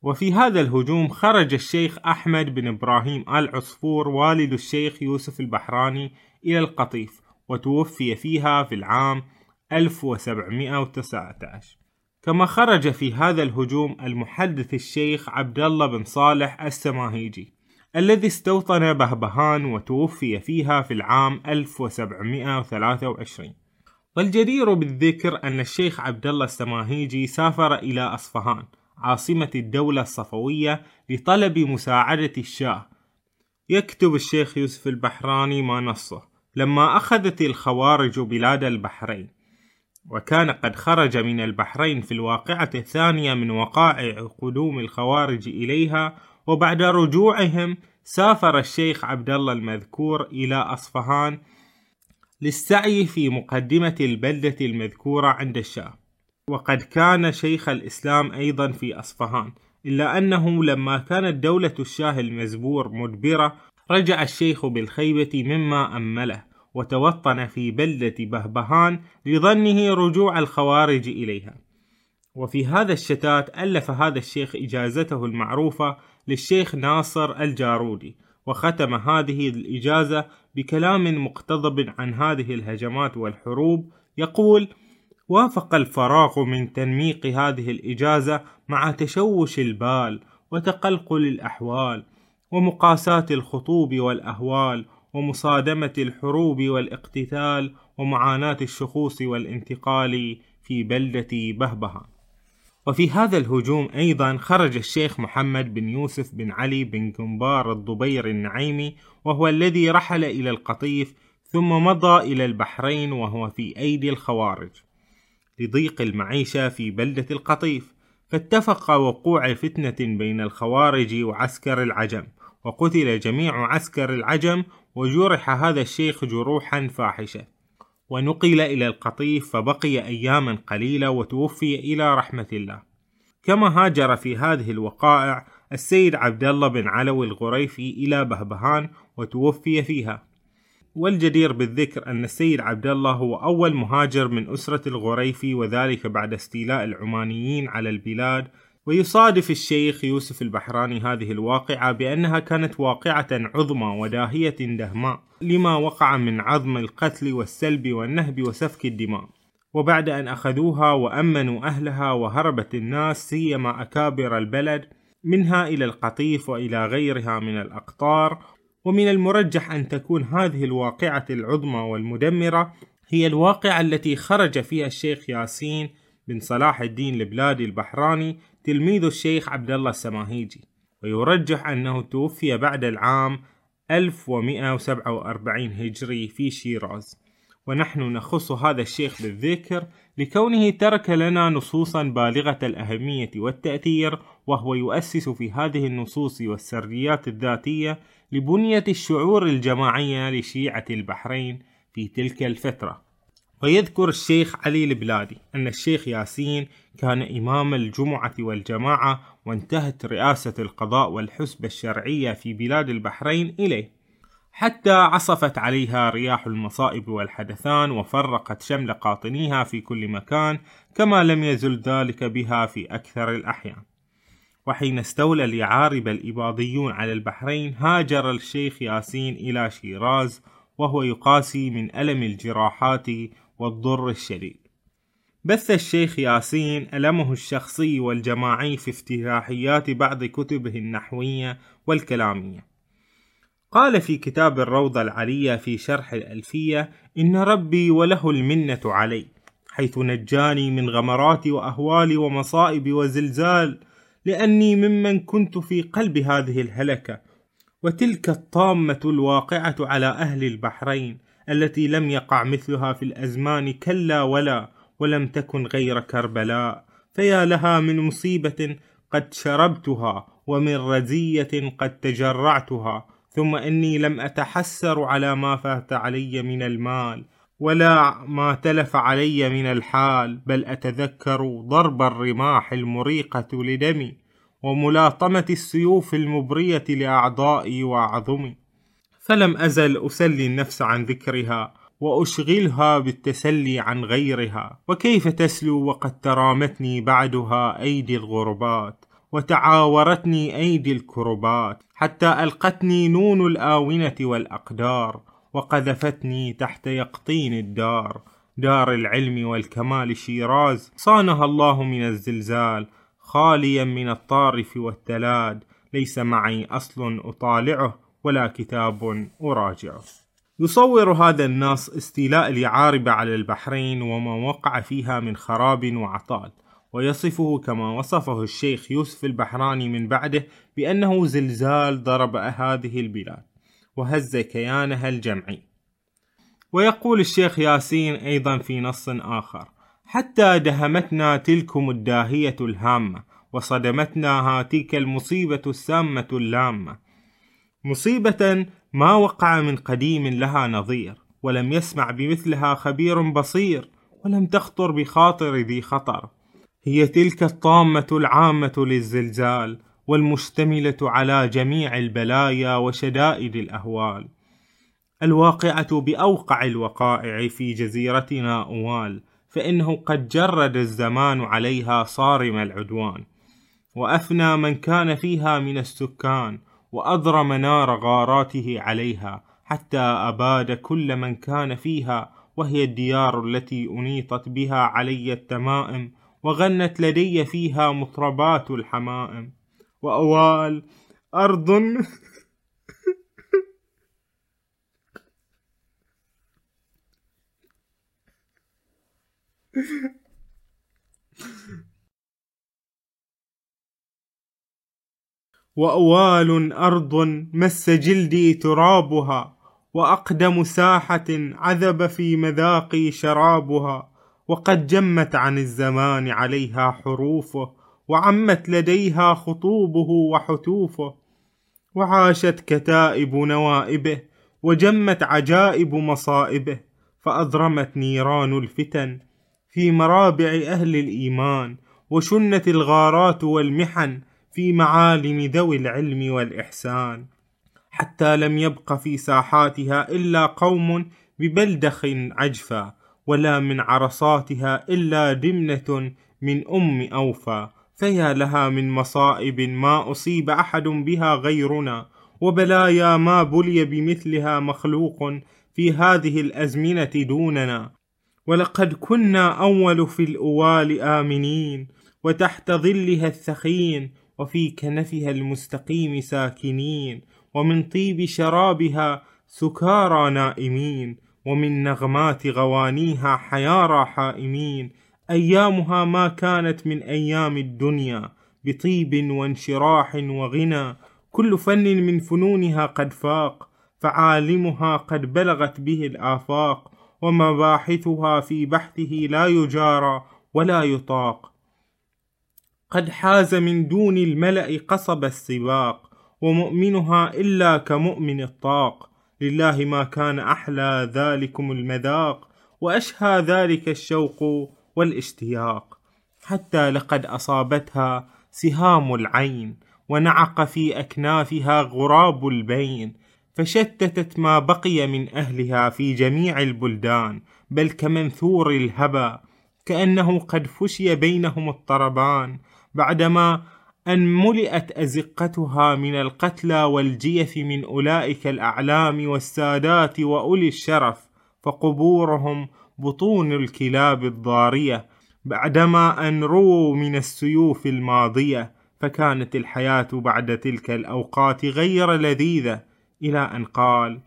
وفي هذا الهجوم خرج الشيخ أحمد بن إبراهيم آل عصفور والد الشيخ يوسف البحراني إلى القطيف وتوفي فيها في العام 1719 كما خرج في هذا الهجوم المحدث الشيخ عبد الله بن صالح السماهيجي الذي استوطن بهبهان وتوفي فيها في العام 1723 والجدير بالذكر أن الشيخ عبد الله السماهيجي سافر إلى أصفهان عاصمة الدولة الصفوية لطلب مساعدة الشاه. يكتب الشيخ يوسف البحراني ما نصه. لما أخذت الخوارج بلاد البحرين وكان قد خرج من البحرين في الواقعة الثانية من وقائع قدوم الخوارج إليها وبعد رجوعهم سافر الشيخ عبد الله المذكور إلى أصفهان للسعي في مقدمة البلدة المذكورة عند الشاه وقد كان شيخ الإسلام أيضا في أصفهان إلا أنه لما كانت دولة الشاه المزبور مدبرة رجع الشيخ بالخيبة مما أمله وتوطن في بلدة بهبهان لظنه رجوع الخوارج إليها. وفي هذا الشتات ألف هذا الشيخ إجازته المعروفة للشيخ ناصر الجارودي وختم هذه الإجازة بكلام مقتضب عن هذه الهجمات والحروب. يقول وافق الفراغ من تنميق هذه الإجازة مع تشوش البال وتقلقل الأحوال ومقاساة الخطوب والأهوال ومصادمة الحروب والاقتتال ومعاناة الشخوص والانتقال في بلدة بهبهان وفي هذا الهجوم أيضا خرج الشيخ محمد بن يوسف بن علي بن جنبار الضبير النعيمي وهو الذي رحل إلى القطيف ثم مضى إلى البحرين وهو في أيدي الخوارج. لضيق المعيشة في بلدة القطيف فاتفق وقوع فتنة بين الخوارج وعسكر العجم وقتل جميع عسكر العجم وجرح هذا الشيخ جروحا فاحشة. ونقل إلى القطيف فبقي أياما قليلة وتوفي إلى رحمة الله. كما هاجر في هذه الوقائع السيد عبد الله بن علوي الغريفي إلى بهبهان وتوفي فيها. والجدير بالذكر أن السيد عبد الله هو أول مهاجر من أسرة الغريفي وذلك بعد استيلاء العمانيين على البلاد ويصادف الشيخ يوسف البحراني هذه الواقعة بأنها كانت واقعة عظمى وداهية دهماء لما وقع من عظم القتل والسلب والنهب وسفك الدماء. وبعد أن أخذوها وأمنوا أهلها وهربت الناس سيما أكابر البلد منها إلى القطيف وإلى غيرها من الأقطار. ومن المرجح أن تكون هذه الواقعة العظمى والمدمرة هي الواقعة التي خرج فيها الشيخ ياسين بن صلاح الدين البلادي البحراني تلميذ الشيخ عبد الله السماهيجي ويرجح أنه توفي بعد العام 1147 هجري في شيراز. ونحن نخص هذا الشيخ بالذكر لكونه ترك لنا نصوصا بالغة الأهمية والتأثير وهو يؤسس في هذه النصوص والسرديات الذاتية لبنية الشعور الجماعية لشيعة البحرين في تلك الفترة. ويذكر الشيخ علي البلادي أن الشيخ ياسين كان إمام الجمعة والجماعة وانتهت رئاسة القضاء والحسبة الشرعية في بلاد البحرين إليه. حتى عصفت عليها رياح المصائب والحدثان وفرقت شمل قاطنيها في كل مكان كما لم يزل ذلك بها في أكثر الأحيان. وحين استولى اليعارب الإباضيون على البحرين هاجر الشيخ ياسين إلى شيراز وهو يقاسي من ألم الجراحات والضر الشديد. بث الشيخ ياسين ألمه الشخصي والجماعي في افتتاحيات بعض كتبه النحوية والكلامية. قال في كتاب الروضة العلية في شرح الألفية إن ربي وله المنة علي حيث نجاني من غمرات وأهوال ومصائب وزلزال لأني ممن كنت في قلب هذه الهلكة وتلك الطامة الواقعة على أهل البحرين التي لم يقع مثلها في الأزمان كلا ولا ولم تكن غير كربلاء فيا لها من مصيبة قد شربتها ومن رزية قد تجرعتها ثم إني لم أتحسر على ما فات علي من المال ولا ما تلف علي من الحال بل أتذكر ضرب الرماح المريقة لدمي وملاطمة السيوف المبرية لأعضائي وأعظمي. فلم أزل أسلي النفس عن ذكرها وأشغلها بالتسلي عن غيرها. وكيف تسلو وقد ترامتني بعدها أيدي الغربات؟ وتعاورتني أيدي الكربات. حتى ألقتني نون الآونة والأقدار. وقذفتني تحت يقطين الدار. دار العلم والكمال شيراز. صانها الله من الزلزال. خاليا من الطارف والتلاد. ليس معي أصل أطالعه ولا كتاب أراجعه. يصور هذا النص استيلاء اليعارب على البحرين وما وقع فيها من خراب وعطال. ويصفه كما وصفه الشيخ يوسف البحراني من بعده بأنه زلزال ضرب هذه البلاد وهز كيانها الجمعي. ويقول الشيخ ياسين أيضا في نص آخر حتى دهمتنا تلكم الداهية الهامة وصدمتنا هاتيك المصيبة السامة اللامة. مصيبة ما وقع من قديم لها نظير ولم يسمع بمثلها خبير بصير ولم تخطر بخاطر ذي خطر. هي تلك الطامة العامة للزلزال والمشتملة على جميع البلايا وشدائد الأهوال. الواقعة بأوقع الوقائع في جزيرتنا أوال فإنه قد جرد الزمان عليها صارم العدوان. وأفنى من كان فيها من السكان وأضرم نار غاراته عليها حتى أباد كل من كان فيها وهي الديار التي أنيطت بها علي التمائم وغنت لدي فيها مطربات الحمائم. وأوال أرض *laughs* وأوال أرض مس جلدي ترابها وأقدم ساحة عذب في مذاقي شرابها وقد جمت عن الزمان عليها حروفه وعمت لديها خطوبه وحتوفه. وعاشت كتائب نوائبه وجمت عجائب مصائبه فأضرمت نيران الفتن في مرابع أهل الإيمان وشنت الغارات والمحن في معالم ذوي العلم والإحسان حتى لم يبق في ساحاتها إلا قوم ببلدخ عجفا ولا من عرصاتها إلا دمنة من أم أوفى فيا لها من مصائب ما أصيب أحد بها غيرنا وبلايا ما بلي بمثلها مخلوق في هذه الأزمنة دوننا. ولقد كنا أول في الأوال آمنين وتحت ظلها الثخين وفي كنفها المستقيم ساكنين ومن طيب شرابها سكارى نائمين ومن نغمات غوانيها حيارى حائمين. أيامها ما كانت من أيام الدنيا بطيب وانشراح وغنى. كل فن من فنونها قد فاق فعالمها قد بلغت به الآفاق. ومباحثها في بحثه لا يجارى ولا يطاق. قد حاز من دون الملأ قصب السباق ومؤمنها إلا كمؤمن الطاق. لله ما كان أحلى ذلكم المذاق وأشهى ذلك الشوق والاشتياق. حتى لقد أصابتها سهام العين ونعق في أكنافها غراب البين. فشتتت ما بقي من أهلها في جميع البلدان بل كمنثور الهبى كأنه قد فشي بينهم الطربان بعدما أن ملئت أزقتها من القتلى والجيف من أولئك الأعلام والسادات وأولي الشرف فقبورهم بطون الكلاب الضارية. بعدما أن رووا من السيوف الماضية فكانت الحياة بعد تلك الأوقات غير لذيذة إلى أن قال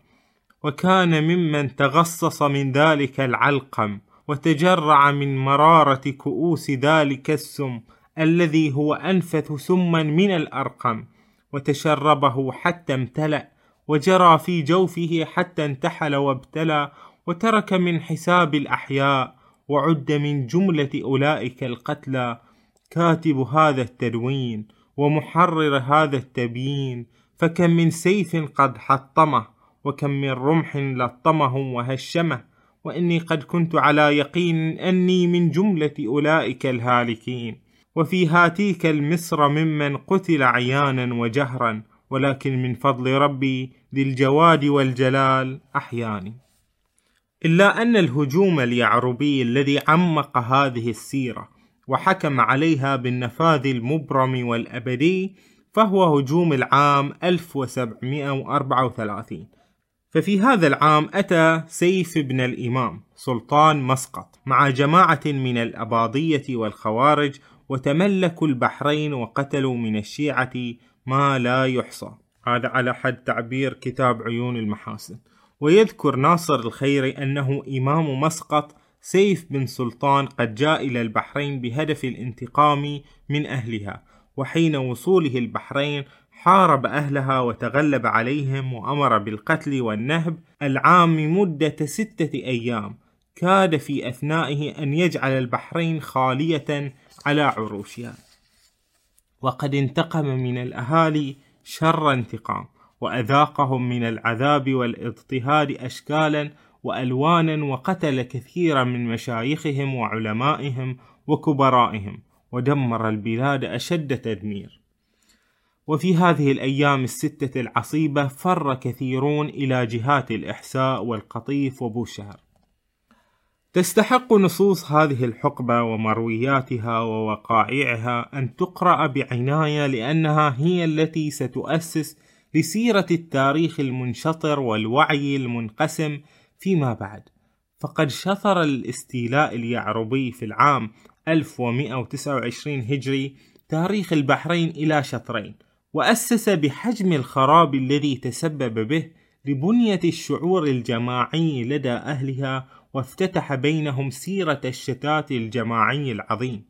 وكان ممن تغصص من ذلك العلقم وتجرع من مرارة كؤوس ذلك السم الذي هو أنفث سما من الأرقم وتشربه حتى امتلأ وجرى في جوفه حتى انتحل وابتلى وترك من حساب الأحياء وعد من جملة أولئك القتلى. كاتب هذا التدوين ومحرر هذا التبيين فكم من سيف قد حطمه وكم من رمح لطمه وهشمه. وإني قد كنت على يقين أني من جملة أولئك الهالكين. وفي هاتيك المصر ممن قتل عيانا وجهرا ولكن من فضل ربي ذي الجواد والجلال أحياني. إلا أن الهجوم اليعربي الذي عمق هذه السيرة وحكم عليها بالنفاذ المبرم والأبدي فهو هجوم العام 1734 ففي هذا العام أتى سيف بن الإمام سلطان مسقط مع جماعة من الأباضية والخوارج وتملكوا البحرين وقتلوا من الشيعة ما لا يحصى. هذا على حد تعبير كتاب عيون المحاسن. ويذكر ناصر الخيري أنه إمام مسقط سيف بن سلطان قد جاء إلى البحرين بهدف الانتقام من أهلها وحين وصوله البحرين حارب أهلها وتغلب عليهم وأمر بالقتل والنهب العام مدة ستة أيام. كاد في أثنائه أن يجعل البحرين خالية على عروشها وقد انتقم من الأهالي شر انتقام وأذاقهم من العذاب والإضطهاد أشكالا وألوانا وقتل كثيرا من مشايخهم وعلمائهم وكبرائهم ودمر البلاد أشد تدمير. وفي هذه الأيام الستة العصيبة فر كثيرون إلى جهات الإحساء والقطيف وبوشهر. تستحق نصوص هذه الحقبة ومروياتها ووقائعها أن تقرأ بعناية لأنها هي التي ستؤسس لسيرة التاريخ المنشطر والوعي المنقسم فيما بعد. فقد شطر الاستيلاء اليعربي في العام 1129 هجري تاريخ البحرين إلى شطرين وأسس بحجم الخراب الذي تسبب به لبنية الشعور الجماعي لدى أهلها وافتتح بينهم سيرة الشتات الجماعي العظيم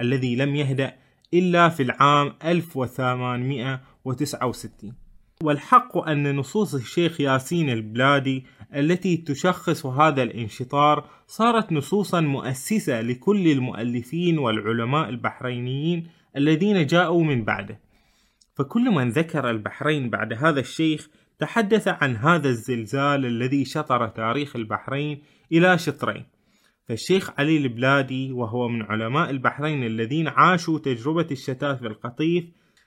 الذي لم يهدأ إلا في العام 1869 والحق أن نصوص الشيخ ياسين البلادي التي تشخص هذا الانشطار صارت نصوصا مؤسسة لكل المؤلفين والعلماء البحرينيين الذين جاءوا من بعده. فكل من ذكر البحرين بعد هذا الشيخ تحدث عن هذا الزلزال الذي شطر تاريخ البحرين إلى شطرين. فالشيخ علي البلادي وهو من علماء البحرين الذين عاشوا تجربة الشتات في القطيف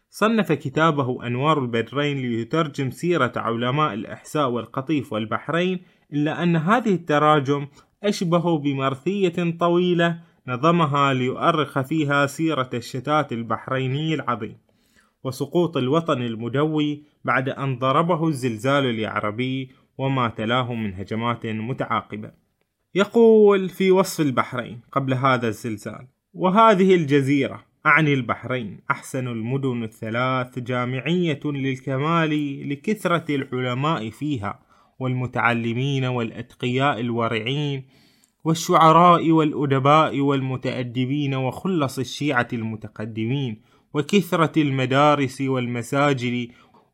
صنف كتابه أنوار البدرين ليترجم سيرة علماء الإحساء والقطيف والبحرين إلا أن هذه التراجم أشبه بمرثية طويلة نظمها ليؤرخ فيها سيرة الشتات البحريني العظيم. وسقوط الوطن المدوي بعد أن ضربه الزلزال اليعربي وما تلاه من هجمات متعاقبة. يقول في وصف البحرين قبل هذا الزلزال وهذه الجزيرة أعني البحرين أحسن المدن الثلاث جامعية للكمال لكثرة العلماء فيها والمتعلمين والأتقياء الورعين والشعراء والأدباء والمتأدبين وخلص الشيعة المتقدمين وكثرة المدارس والمساجد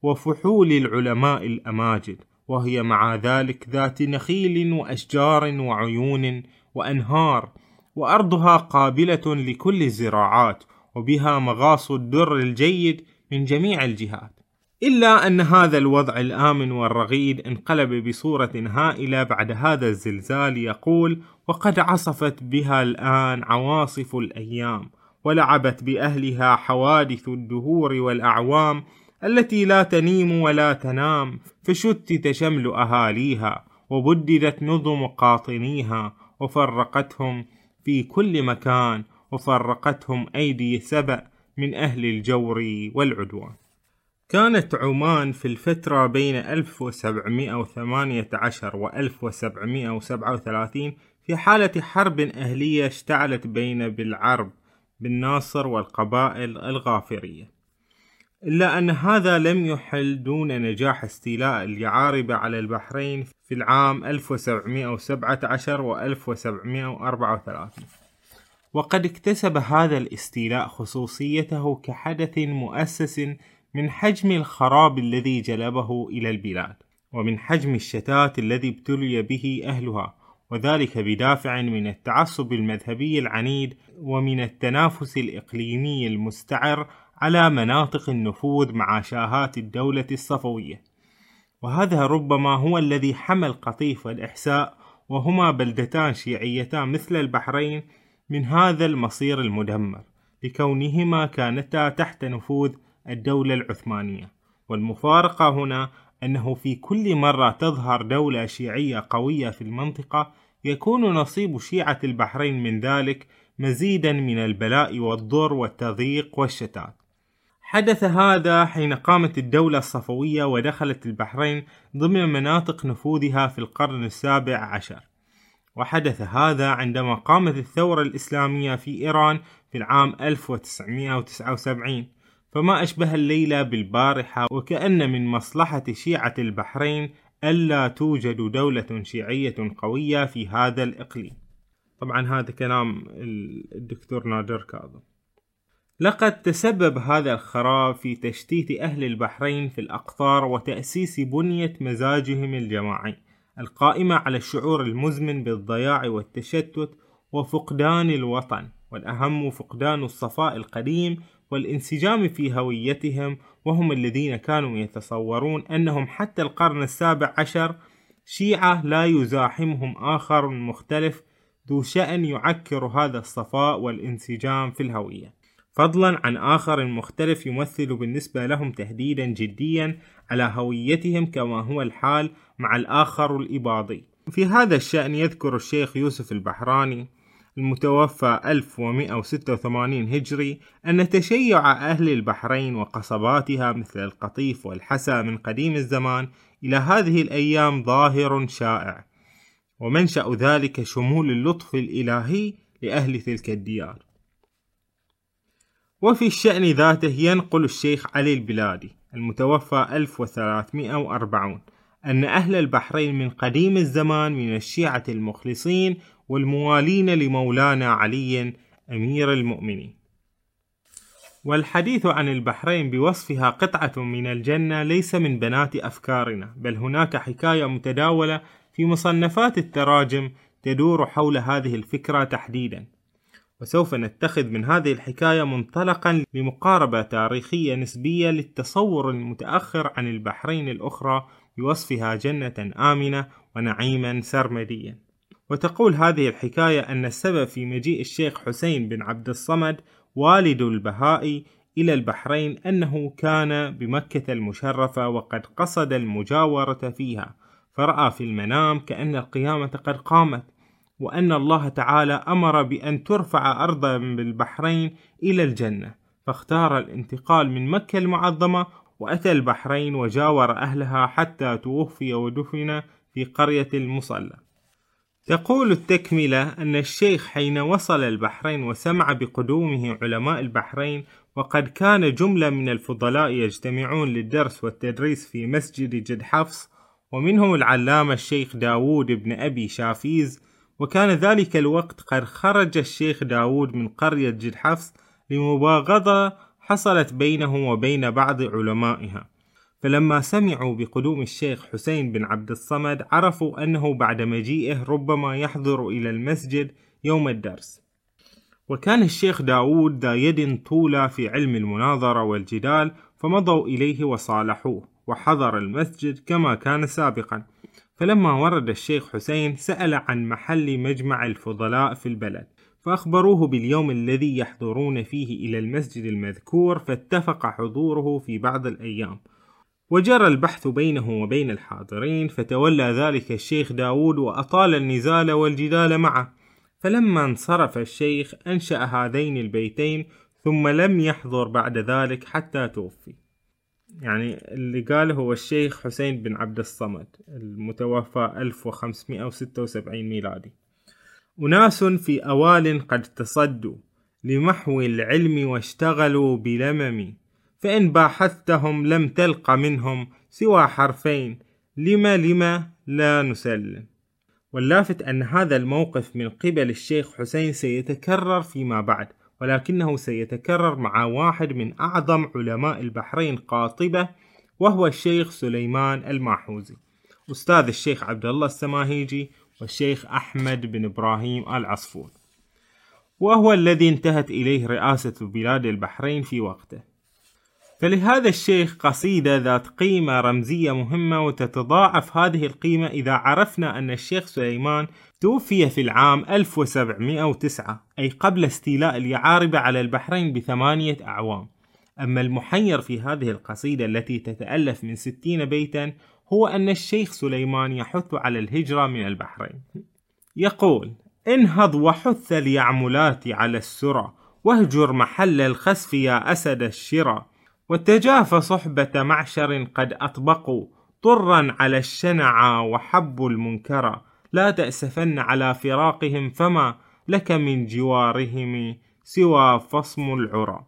وفحول العلماء الأماجد. وهي مع ذلك ذات نخيل وأشجار وعيون وأنهار وأرضها قابلة لكل الزراعات وبها مغاص الدر الجيد من جميع الجهات. إلا أن هذا الوضع الآمن والرغيد انقلب بصورة هائلة بعد هذا الزلزال يقول وقد عصفت بها الآن عواصف الأيام ولعبت بأهلها حوادث الدهور والأعوام التي لا تنيم ولا تنام فشتت شمل أهاليها وبددت نظم قاطنيها وفرقتهم في كل مكان وفرقتهم أيدي سبأ من أهل الجور والعدوان. كانت عمان في الفترة بين 1718 و 1737 في حالة حرب أهلية اشتعلت بين بالعرب بن ناصر والقبائل الغافرية. إلا أن هذا لم يحل دون نجاح استيلاء اليعاربة على البحرين في العام 1717 و 1734 وقد اكتسب هذا الاستيلاء خصوصيته كحدث مؤسس من حجم الخراب الذي جلبه إلى البلاد ومن حجم الشتات الذي ابتلي به أهلها وذلك بدافع من التعصب المذهبي العنيد ومن التنافس الإقليمي المستعر على مناطق النفوذ مع شاهات الدولة الصفوية. وهذا ربما هو الذي حمل قطيف الإحساء وهما بلدتان شيعيتان مثل البحرين من هذا المصير المدمر. لكونهما كانتا تحت نفوذ الدولة العثمانية. والمفارقة هنا أنه في كل مرة تظهر دولة شيعية قوية في المنطقة يكون نصيب شيعة البحرين من ذلك مزيدا من البلاء والضر والتضييق والشتات. حدث هذا حين قامت الدولة الصفوية ودخلت البحرين ضمن مناطق نفوذها في القرن السابع عشر. وحدث هذا عندما قامت الثورة الإسلامية في إيران في العام 1979 فما أشبه الليلة بالبارحة وكأن من مصلحة شيعة البحرين ألا توجد دولة شيعية قوية في هذا الإقليم. طبعا هذا كلام الدكتور نادر كاظم. لقد تسبب هذا الخراب في تشتيت أهل البحرين في الأقطار وتأسيس بنية مزاجهم الجماعي القائمة على الشعور المزمن بالضياع والتشتت وفقدان الوطن والأهم فقدان الصفاء القديم والانسجام في هويتهم وهم الذين كانوا يتصورون أنهم حتى القرن السابع عشر شيعة لا يزاحمهم آخر مختلف ذو شأن يعكر هذا الصفاء والانسجام في الهوية. فضلا عن آخر مختلف يمثل بالنسبة لهم تهديدا جديا على هويتهم كما هو الحال مع الآخر الإباضي. في هذا الشأن يذكر الشيخ يوسف البحراني المتوفى 1186 هجري أن تشيع أهل البحرين وقصباتها مثل القطيف والحسا من قديم الزمان إلى هذه الأيام ظاهر شائع. ومنشأ ذلك شمول اللطف الإلهي لأهل تلك الديار. وفي الشأن ذاته ينقل الشيخ علي البلادي المتوفى 1340 أن أهل البحرين من قديم الزمان من الشيعة المخلصين والموالين لمولانا علي أمير المؤمنين. والحديث عن البحرين بوصفها قطعة من الجنة ليس من بنات أفكارنا بل هناك حكاية متداولة في مصنفات التراجم تدور حول هذه الفكرة تحديدا. وسوف نتخذ من هذه الحكاية منطلقا لمقاربة تاريخية نسبية للتصور المتأخر عن البحرين الأخرى بوصفها جنة آمنة ونعيما سرمديا. وتقول هذه الحكاية أن السبب في مجيء الشيخ حسين بن عبد الصمد والد البهائي إلى البحرين أنه كان بمكة المشرفة وقد قصد المجاورة فيها. فرأى في المنام كأن القيامة قد قامت. وأن الله تعالى أمر بأن ترفع أرضا بالبحرين إلى الجنة. فاختار الانتقال من مكة المعظمة وأتى البحرين وجاور أهلها حتى توفي ودفن في قرية المصلى. تقول التكملة أن الشيخ حين وصل البحرين وسمع بقدومه علماء البحرين وقد كان جملة من الفضلاء يجتمعون للدرس والتدريس في مسجد جد حفص ومنهم العلامة الشيخ داود بن أبي شافيز وكان ذلك الوقت قد خرج الشيخ داود من قرية جد حفص لمباغضة حصلت بينه وبين بعض علمائها. فلما سمعوا بقدوم الشيخ حسين بن عبد الصمد عرفوا أنه بعد مجيئه ربما يحضر إلى المسجد يوم الدرس. وكان الشيخ داود ذا يد طولى في علم المناظرة والجدال فمضوا إليه وصالحوه وحضر المسجد كما كان سابقا. فلما ورد الشيخ حسين سأل عن محل مجمع الفضلاء في البلد فأخبروه باليوم الذي يحضرون فيه إلى المسجد المذكور فاتفق حضوره في بعض الأيام. وجرى البحث بينه وبين الحاضرين فتولى ذلك الشيخ داود وأطال النزال والجدال معه. فلما انصرف الشيخ أنشأ هذين البيتين ثم لم يحضر بعد ذلك حتى توفي. يعني اللي قاله هو الشيخ حسين بن عبد الصمد المتوفى 1576 ميلادي. أناس في أوال قد تصدوا لمحو العلم واشتغلوا بلمم فإن باحثتهم لم تلق منهم سوى حرفين لما لما لا نسلم. واللافت أن هذا الموقف من قبل الشيخ حسين سيتكرر فيما بعد. ولكنه سيتكرر مع واحد من أعظم علماء البحرين قاطبة وهو الشيخ سليمان الماحوزي. أستاذ الشيخ عبد الله السماهيجي والشيخ أحمد بن إبراهيم العصفور. وهو الذي انتهت إليه رئاسة بلاد البحرين في وقته. فلهذا الشيخ قصيدة ذات قيمة رمزية مهمة وتتضاعف هذه القيمة إذا عرفنا أن الشيخ سليمان توفي في العام 1709 أي قبل استيلاء اليعاربة على البحرين بثمانية أعوام. أما المحير في هذه القصيدة التي تتألف من ستين بيتا هو أن الشيخ سليمان يحث على الهجرة من البحرين. يقول انهض وحث اليعملات على السرى واهجر محل الخسف يا أسد الشرى. وتجاف صحبة معشر قد أطبقوا طرا على الشنعى وحبوا المنكرا لا تأسفن على فراقهم فما لك من جوارهم سوى فصم العرى.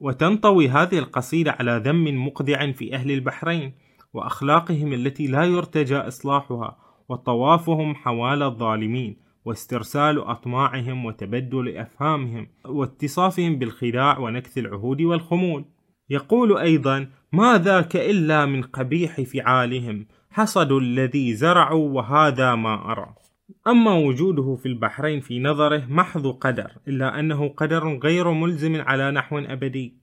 وتنطوي هذه القصيدة على ذم مقدع في أهل البحرين وأخلاقهم التي لا يرتجى إصلاحها وطوافهم حوالى الظالمين واسترسال أطماعهم وتبدل أفهامهم واتصافهم بالخداع ونكث العهود والخمول. يقول أيضا ما ذاك إلا من قبيح فعالهم حصدوا الذي زرعوا وهذا ما أرى. أما وجوده في البحرين في نظره محض قدر إلا أنه قدر غير ملزم على نحو أبدي.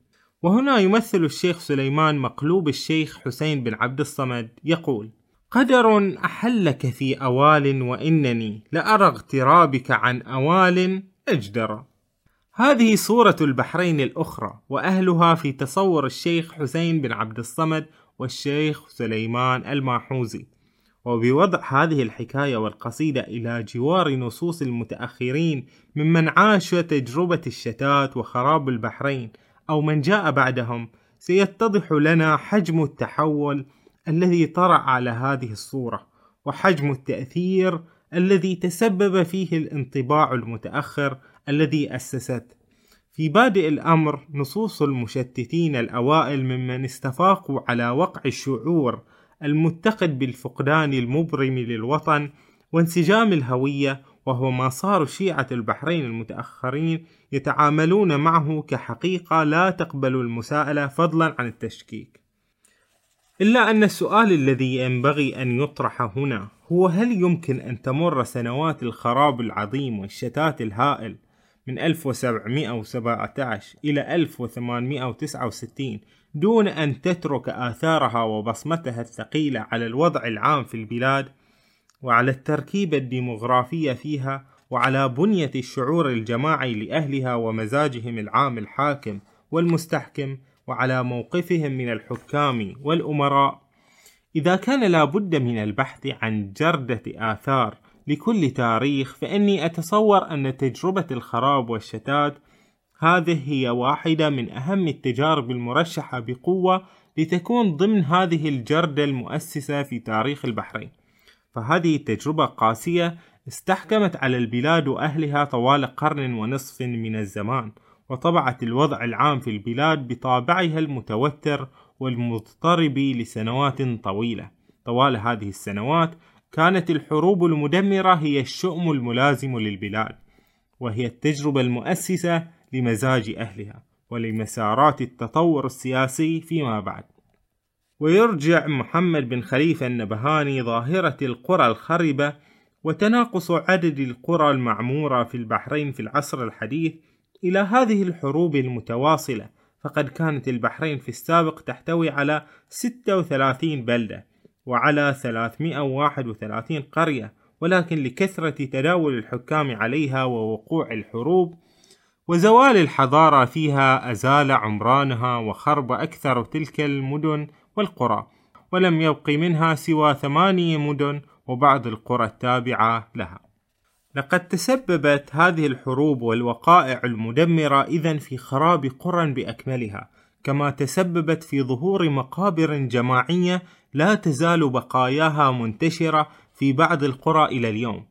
وهنا يمثل الشيخ سليمان مقلوب الشيخ حسين بن عبد الصمد يقول قدر أحلك في أوال وإنني لأرى اغترابك عن أوال أجدر. هذه صورة البحرين الأخرى وأهلها في تصور الشيخ حسين بن عبد الصمد والشيخ سليمان الماحوزي. وبوضع هذه الحكاية والقصيدة إلى جوار نصوص المتأخرين ممن عاش تجربة الشتات وخراب البحرين أو من جاء بعدهم سيتضح لنا حجم التحول الذي طرأ على هذه الصورة وحجم التأثير الذي تسبب فيه الانطباع المتأخر الذي أسست. في بادئ الأمر نصوص المشتتين الأوائل ممن استفاقوا على وقع الشعور المتقد بالفقدان المبرم للوطن وانسجام الهوية وهو ما صار شيعة البحرين المتأخرين يتعاملون معه كحقيقة لا تقبل المساءلة فضلا عن التشكيك. إلا أن السؤال الذي ينبغي أن يطرح هنا هو هل يمكن أن تمر سنوات الخراب العظيم والشتات الهائل من 1717 إلى 1869 دون أن تترك آثارها وبصمتها الثقيلة على الوضع العام في البلاد وعلى التركيبة الديمغرافية فيها وعلى بنية الشعور الجماعي لأهلها ومزاجهم العام الحاكم والمستحكم وعلى موقفهم من الحكام والأمراء. إذا كان لابد من البحث عن جردة آثار لكل تاريخ فإني أتصور أن تجربة الخراب والشتات هذه هي واحدة من أهم التجارب المرشحة بقوة لتكون ضمن هذه الجردة المؤسسة في تاريخ البحرين. فهذه التجربة قاسية استحكمت على البلاد وأهلها طوال قرن ونصف من الزمان وطبعت الوضع العام في البلاد بطابعها المتوتر والمضطرب لسنوات طويلة. طوال هذه السنوات كانت الحروب المدمرة هي الشؤم الملازم للبلاد وهي التجربة المؤسسة لمزاج أهلها ولمسارات التطور السياسي فيما بعد. ويرجع محمد بن خليفة النبهاني ظاهرة القرى الخربة وتناقص عدد القرى المعمورة في البحرين في العصر الحديث إلى هذه الحروب المتواصلة فقد كانت البحرين في السابق تحتوي على 36 بلدة وعلى 331 قرية ولكن لكثرة تداول الحكام عليها ووقوع الحروب وزوال الحضارة فيها أزال عمرانها وخرب أكثر تلك المدن والقرى ولم يبق منها سوى ثمانية مدن وبعض القرى التابعة لها. لقد تسببت هذه الحروب والوقائع المدمرة إذا في خراب قرى بأكملها، كما تسببت في ظهور مقابر جماعية لا تزال بقاياها منتشرة في بعض القرى إلى اليوم.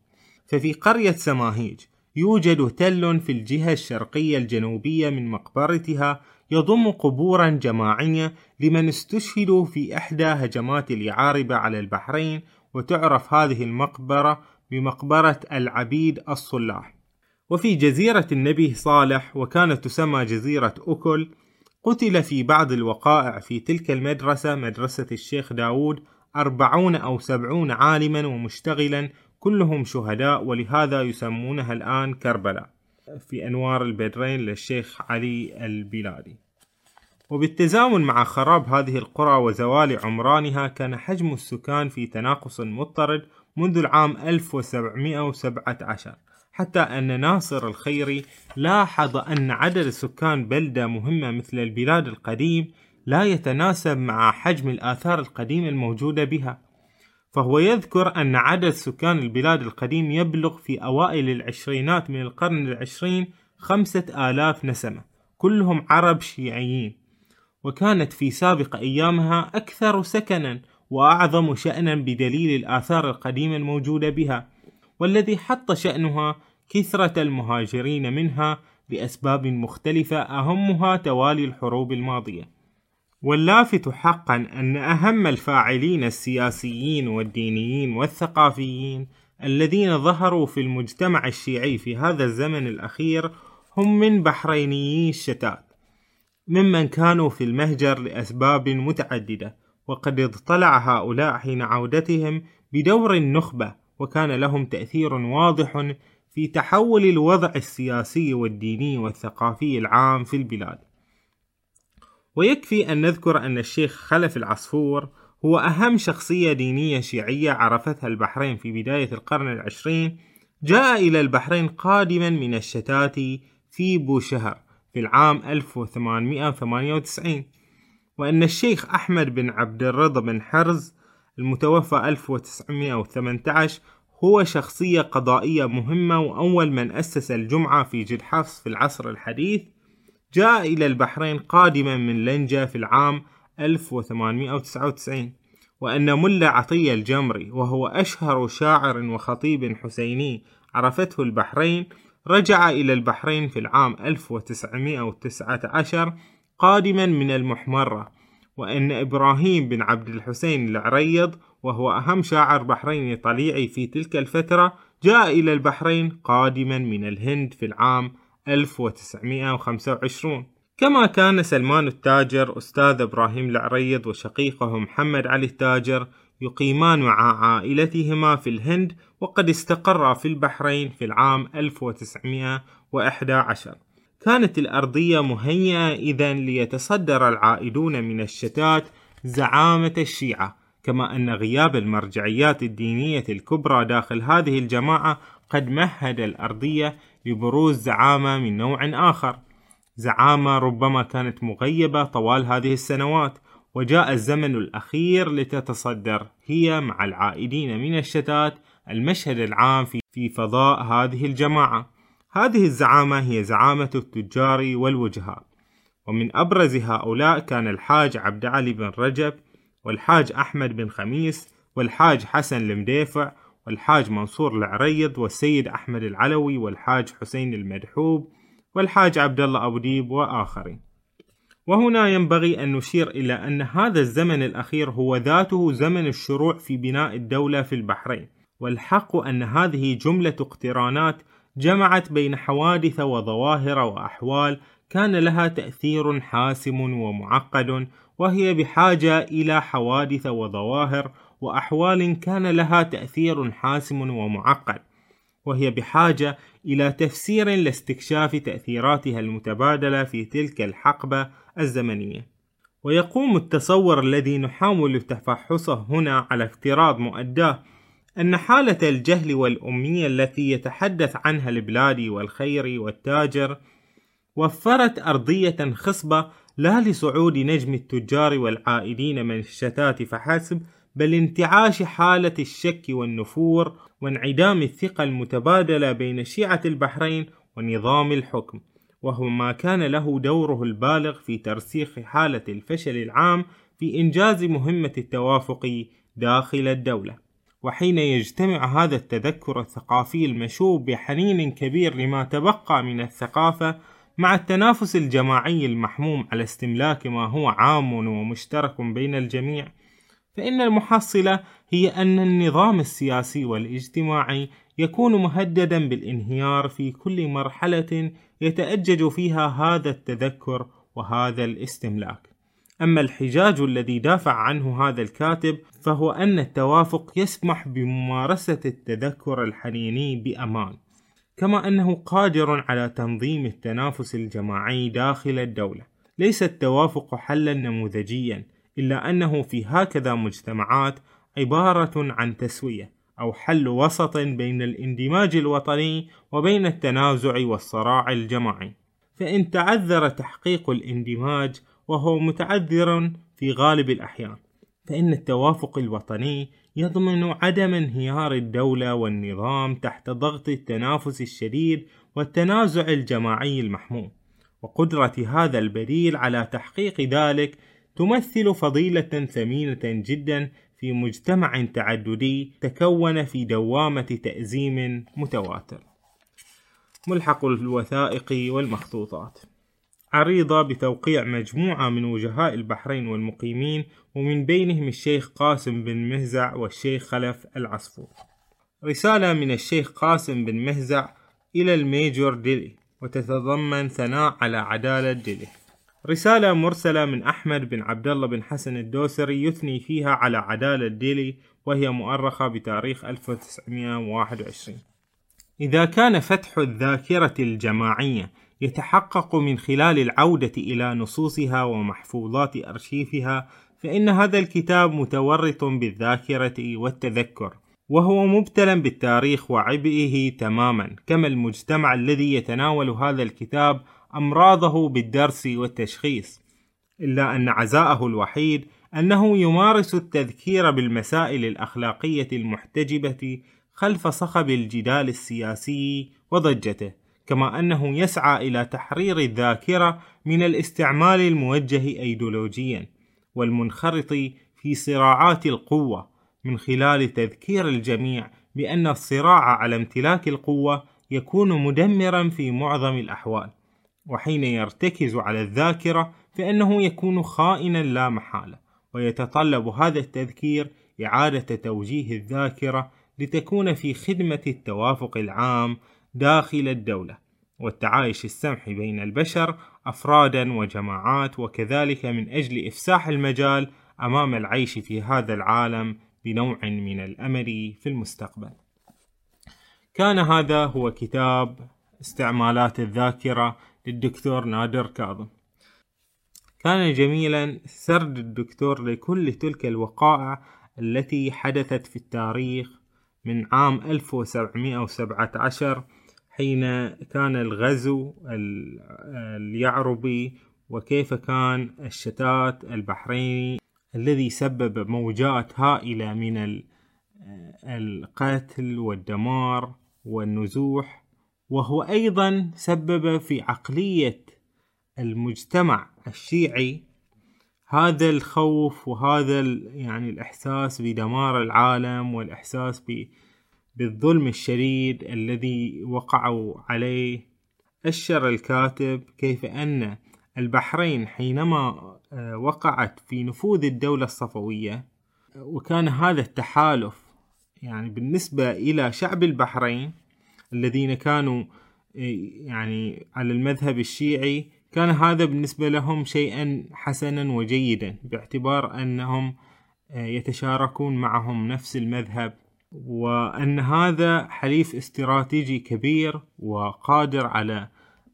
ففي قرية سماهيج يوجد تل في الجهة الشرقية الجنوبية من مقبرتها يضم قبورا جماعية لمن استشهدوا في إحدى هجمات اليعاربة على البحرين وتعرف هذه المقبرة بمقبرة العبيد الصلاح وفي جزيرة النبي صالح وكانت تسمى جزيرة أكل قتل في بعض الوقائع في تلك المدرسة مدرسة الشيخ داود أربعون أو سبعون عالما ومشتغلا كلهم شهداء ولهذا يسمونها الآن كربلاء في أنوار البدرين للشيخ علي البلادي. وبالتزامن مع خراب هذه القرى وزوال عمرانها كان حجم السكان في تناقص مضطرد منذ العام 1717 حتى أن ناصر الخيري لاحظ أن عدد سكان بلدة مهمة مثل البلاد القديم لا يتناسب مع حجم الآثار القديمة الموجودة بها. فهو يذكر أن عدد سكان البلاد القديم يبلغ في أوائل العشرينات من القرن العشرين خمسة آلاف نسمة كلهم عرب شيعيين. وكانت في سابق أيامها أكثر سكنا وأعظم شأنا بدليل الآثار القديمة الموجودة بها. والذي حط شأنها كثرة المهاجرين منها لأسباب مختلفة أهمها توالي الحروب الماضية. واللافت حقا أن أهم الفاعلين السياسيين والدينيين والثقافيين الذين ظهروا في المجتمع الشيعي في هذا الزمن الأخير هم من بحرينيي الشتات ممن كانوا في المهجر لأسباب متعددة وقد اطلع هؤلاء حين عودتهم بدور النخبة وكان لهم تأثير واضح في تحول الوضع السياسي والديني والثقافي العام في البلاد. ويكفي أن نذكر أن الشيخ خلف العصفور هو أهم شخصية دينية شيعية عرفتها البحرين في بداية القرن العشرين جاء إلى البحرين قادما من الشتات في بوشهر في العام 1898 وأن الشيخ أحمد بن عبد الرضا بن حرز المتوفى 1918 هو شخصية قضائية مهمة وأول من أسس الجمعة في جد حفص في العصر الحديث جاء إلى البحرين قادما من لنجة في العام 1899 وأن ملا عطية الجمري وهو أشهر شاعر وخطيب حسيني عرفته البحرين رجع إلى البحرين في العام 1919 قادما من المحمرة. وأن إبراهيم بن عبد الحسين العريض وهو أهم شاعر بحريني طليعي في تلك الفترة جاء إلى البحرين قادما من الهند في العام 1925 كما كان سلمان التاجر أستاذ إبراهيم العريض وشقيقه محمد علي التاجر يقيمان مع عائلتهما في الهند وقد استقرا في البحرين في العام 1911 كانت الأرضية مهيئة إذا ليتصدر العائدون من الشتات زعامة الشيعة كما أن غياب المرجعيات الدينية الكبرى داخل هذه الجماعة قد مهد الأرضية لبروز زعامة من نوع آخر. زعامة ربما كانت مغيبة طوال هذه السنوات وجاء الزمن الأخير لتتصدر هي مع العائدين من الشتات المشهد العام في فضاء هذه الجماعة. هذه الزعامة هي زعامة التجار والوجهاء. ومن أبرز هؤلاء كان الحاج عبد علي بن رجب والحاج أحمد بن خميس والحاج حسن المديفع والحاج منصور العريض والسيد أحمد العلوي والحاج حسين المدحوب والحاج عبد الله أبو ديب وآخرين. وهنا ينبغي أن نشير إلى أن هذا الزمن الأخير هو ذاته زمن الشروع في بناء الدولة في البحرين. والحق أن هذه جملة اقترانات جمعت بين حوادث وظواهر وأحوال كان لها تأثير حاسم ومعقد وهي بحاجة إلى حوادث وظواهر وأحوال كان لها تأثير حاسم ومعقد وهي بحاجة إلى تفسير لاستكشاف تأثيراتها المتبادلة في تلك الحقبة الزمنية. ويقوم التصور الذي نحاول تفحصه هنا على افتراض مؤداه أن حالة الجهل والأمية التي يتحدث عنها البلادي والخيري والتاجر وفرت أرضية خصبة لا لصعود نجم التجار والعائدين من الشتات فحسب بل انتعاش حالة الشك والنفور وانعدام الثقة المتبادلة بين شيعة البحرين ونظام الحكم. وهو ما كان له دوره البالغ في ترسيخ حالة الفشل العام في إنجاز مهمة التوافق داخل الدولة. وحين يجتمع هذا التذكر الثقافي المشوب بحنين كبير لما تبقى من الثقافة مع التنافس الجماعي المحموم على استملاك ما هو عام ومشترك بين الجميع فإن المحصلة هي أن النظام السياسي والاجتماعي يكون مهددا بالانهيار في كل مرحلة يتأجج فيها هذا التذكر وهذا الاستملاك. أما الحجاج الذي دافع عنه هذا الكاتب فهو أن التوافق يسمح بممارسة التذكر الحنيني بأمان، كما أنه قادر على تنظيم التنافس الجماعي داخل الدولة. ليس التوافق حلا نموذجيا، إلا أنه في هكذا مجتمعات عبارة عن تسوية أو حل وسط بين الاندماج الوطني وبين التنازع والصراع الجماعي فإن تعذر تحقيق الاندماج وهو متعذر في غالب الأحيان فإن التوافق الوطني يضمن عدم انهيار الدولة والنظام تحت ضغط التنافس الشديد والتنازع الجماعي المحموم وقدرة هذا البديل على تحقيق ذلك تمثل فضيلة ثمينة جدا في مجتمع تعددي تكون في دوامة تأزيم متواتر. ملحق الوثائق والمخطوطات عريضة بتوقيع مجموعة من وجهاء البحرين والمقيمين ومن بينهم الشيخ قاسم بن مهزع والشيخ خلف العصفور. رسالة من الشيخ قاسم بن مهزع إلى الميجور ديلي وتتضمن ثناء على عدالة ديلي. رسالة مرسلة من أحمد بن عبد الله بن حسن الدوسري يثني فيها على عدالة ديلي وهي مؤرخة بتاريخ 1921 إذا كان فتح الذاكرة الجماعية يتحقق من خلال العودة إلى نصوصها ومحفوظات أرشيفها فإن هذا الكتاب متورط بالذاكرة والتذكر وهو مبتلى بالتاريخ وعبئه تماما. كما المجتمع الذي يتناول هذا الكتاب أمراضه بالدرس والتشخيص إلا أن عزاءه الوحيد أنه يمارس التذكير بالمسائل الأخلاقية المحتجبة خلف صخب الجدال السياسي وضجته. كما أنه يسعى إلى تحرير الذاكرة من الاستعمال الموجه أيديولوجيا والمنخرط في صراعات القوة من خلال تذكير الجميع بأن الصراع على امتلاك القوة يكون مدمرا في معظم الأحوال وحين يرتكز على الذاكرة فإنه يكون خائنا لا محالة ويتطلب هذا التذكير إعادة توجيه الذاكرة لتكون في خدمة التوافق العام داخل الدولة والتعايش السمح بين البشر أفرادا وجماعات وكذلك من أجل إفساح المجال أمام العيش في هذا العالم بنوع من الأمل في المستقبل. كان هذا هو كتاب استعمالات الذاكرة للدكتور نادر كاظم كان جميلا سرد الدكتور لكل تلك الوقائع التي حدثت في التاريخ من عام 1717 حين كان الغزو اليعربي وكيف كان الشتات البحريني الذي سبب موجات هائلة من القتل والدمار والنزوح وهو أيضا سبب في عقلية المجتمع الشيعي هذا الخوف وهذا يعني الإحساس بدمار العالم والإحساس بالظلم الشديد الذي وقعوا عليه. أشر الكاتب كيف أن البحرين حينما آه، وقعت في نفوذ الدولة الصفوية وكان هذا التحالف يعني بالنسبة إلى شعب البحرين الذين كانوا يعني على المذهب الشيعي كان هذا بالنسبة لهم شيئا حسنا وجيدا باعتبار أنهم يتشاركون معهم نفس المذهب. وأن هذا حليف استراتيجي كبير وقادر على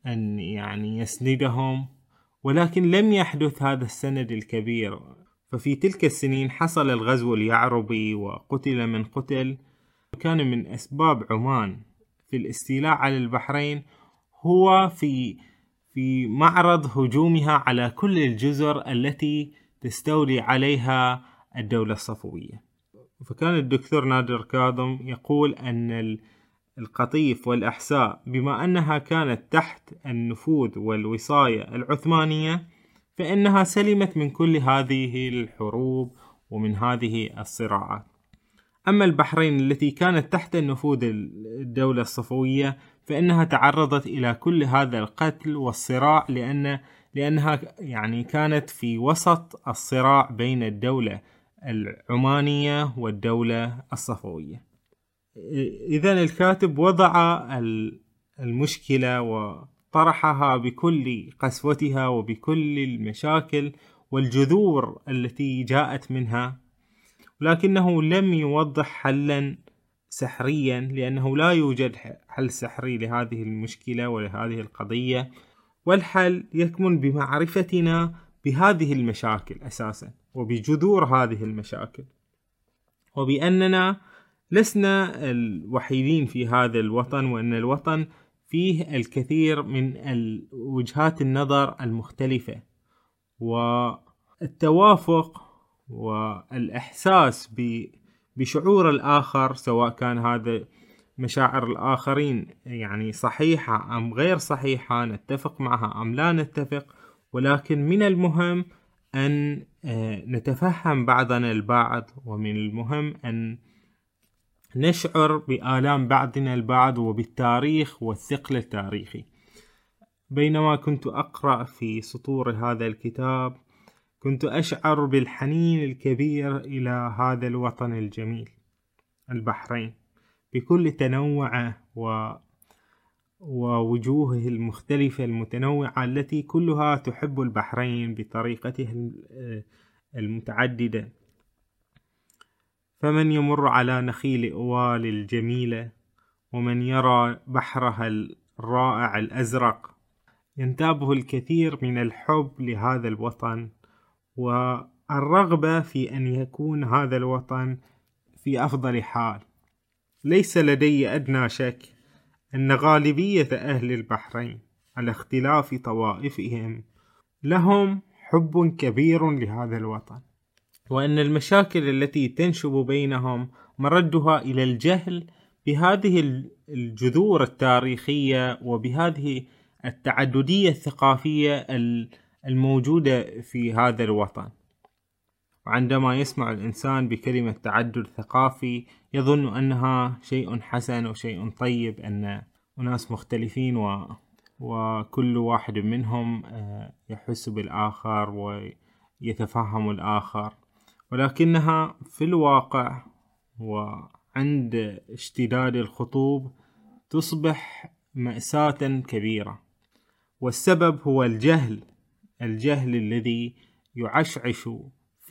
أن يعني يسندهم ولكن لم يحدث هذا السند الكبير. ففي تلك السنين حصل الغزو اليعربي وقتل من قتل. كان من أسباب عمان في الاستيلاء على البحرين. هو في في معرض هجومها على كل الجزر التي تستولي عليها الدولة الصفوية. فكان الدكتور نادر كاظم يقول أن القطيف والأحساء بما أنها كانت تحت النفوذ والوصاية العثمانية فإنها سلمت من كل هذه الحروب ومن هذه الصراعات. أما البحرين التي كانت تحت نفوذ الدولة الصفوية فإنها تعرضت إلى كل هذا القتل والصراع لأن لأنها يعني كانت في وسط الصراع بين الدولة. العمانية والدولة الصفوية. إذا الكاتب وضع المشكلة وطرحها بكل قسوتها وبكل المشاكل والجذور التي جاءت منها لكنه لم يوضح حلا سحريا لأنه لا يوجد حل سحري لهذه المشكلة ولهذه القضية والحل يكمن بمعرفتنا بهذه المشاكل أساسا. وبجذور هذه المشاكل. وبأننا لسنا الوحيدين في هذا الوطن وأن الوطن فيه الكثير من وجهات النظر المختلفة. والتوافق والإحساس بشعور الآخر سواء كان هذا مشاعر الآخرين يعني صحيحة أم غير صحيحة نتفق معها أم لا نتفق ولكن من المهم أن آه، نتفهم بعضنا البعض ومن المهم أن نشعر بآلام بعضنا البعض وبالتاريخ والثقل التاريخي. بينما كنت أقرأ في سطور هذا الكتاب كنت أشعر بالحنين الكبير إلى هذا الوطن الجميل البحرين بكل تنوعه و ووجوهه المختلفة المتنوعة التي كلها تحب البحرين بطريقته المتعددة. فمن يمر على نخيل أوال الجميلة ومن يرى بحرها الرائع الأزرق ينتابه الكثير من الحب لهذا الوطن والرغبة في أن يكون هذا الوطن في أفضل حال. ليس لدي أدنى شك أن غالبية أهل البحرين على اختلاف طوائفهم لهم حب كبير لهذا الوطن وأن المشاكل التي تنشب بينهم مردها إلى الجهل بهذه الجذور التاريخية وبهذه التعددية الثقافية الموجودة في هذا الوطن. وعندما يسمع الإنسان بكلمة تعدد ثقافي يظن أنها شيء حسن وشيء طيب أن أناس مختلفين و... وكل واحد منهم آه، يحس بالآخر ويتفهم الآخر. ولكنها في الواقع وعند اشتداد الخطوب تصبح مأساة كبيرة. والسبب هو الجهل الجهل الذي يعشعش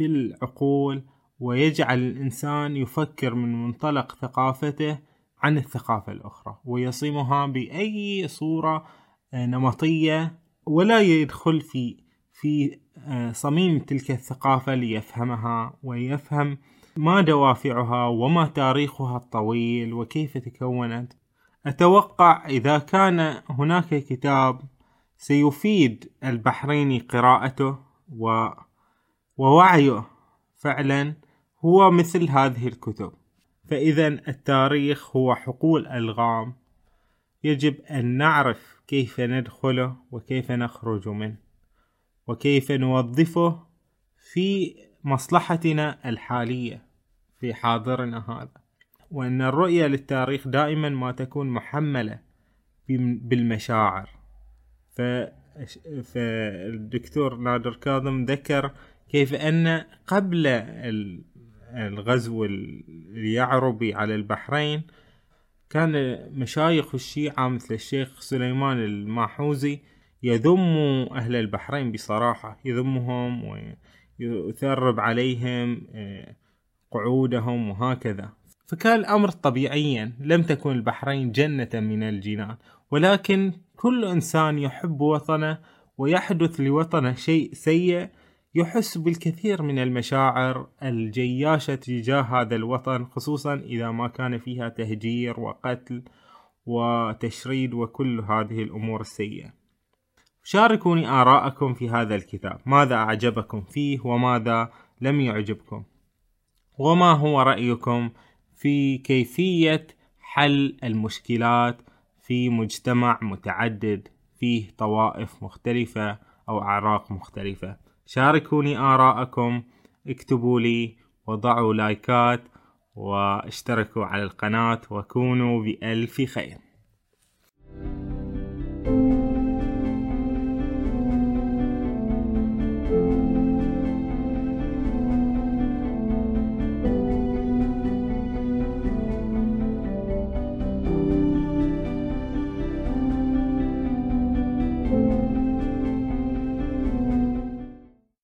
في العقول ويجعل الإنسان يفكر من منطلق ثقافته عن الثقافة الأخرى ويصمها بأي صورة آه، نمطية ولا يدخل في في آه، صميم تلك الثقافة ليفهمها ويفهم ما دوافعها وما تاريخها الطويل وكيف تكونت. أتوقع إذا كان هناك كتاب سيفيد البحريني قراءته و... ووعيه فعلا هو مثل هذه الكتب. فإذا التاريخ هو حقول ألغام. يجب أن نعرف كيف ندخله وكيف نخرج منه وكيف نوظفه في مصلحتنا الحالية في حاضرنا هذا. وأن الرؤية للتاريخ دائما ما تكون محملة بالمشاعر. فالدكتور نادر كاظم ذكر كيف أن قبل الغزو اليعربي على البحرين كان مشايخ الشيعة مثل الشيخ سليمان الماحوزي يذم أهل البحرين بصراحة يذمهم ويثرب عليهم آه، قعودهم وهكذا. فكان الأمر طبيعيا لم تكن البحرين جنة من الجنان. ولكن كل إنسان يحب وطنه ويحدث لوطنه شيء سيء يحس بالكثير من المشاعر الجياشة تجاه هذا الوطن خصوصا إذا ما كان فيها تهجير وقتل وتشريد وكل هذه الأمور السيئة. شاركوني آراءكم في هذا الكتاب. ماذا أعجبكم فيه وماذا لم يعجبكم؟ وما هو رأيكم في كيفية حل المشكلات في مجتمع متعدد فيه طوائف مختلفة أو أعراق مختلفة؟ شاركوني آراءكم اكتبوا لي وضعوا لايكات واشتركوا على القناة وكونوا بألف خير.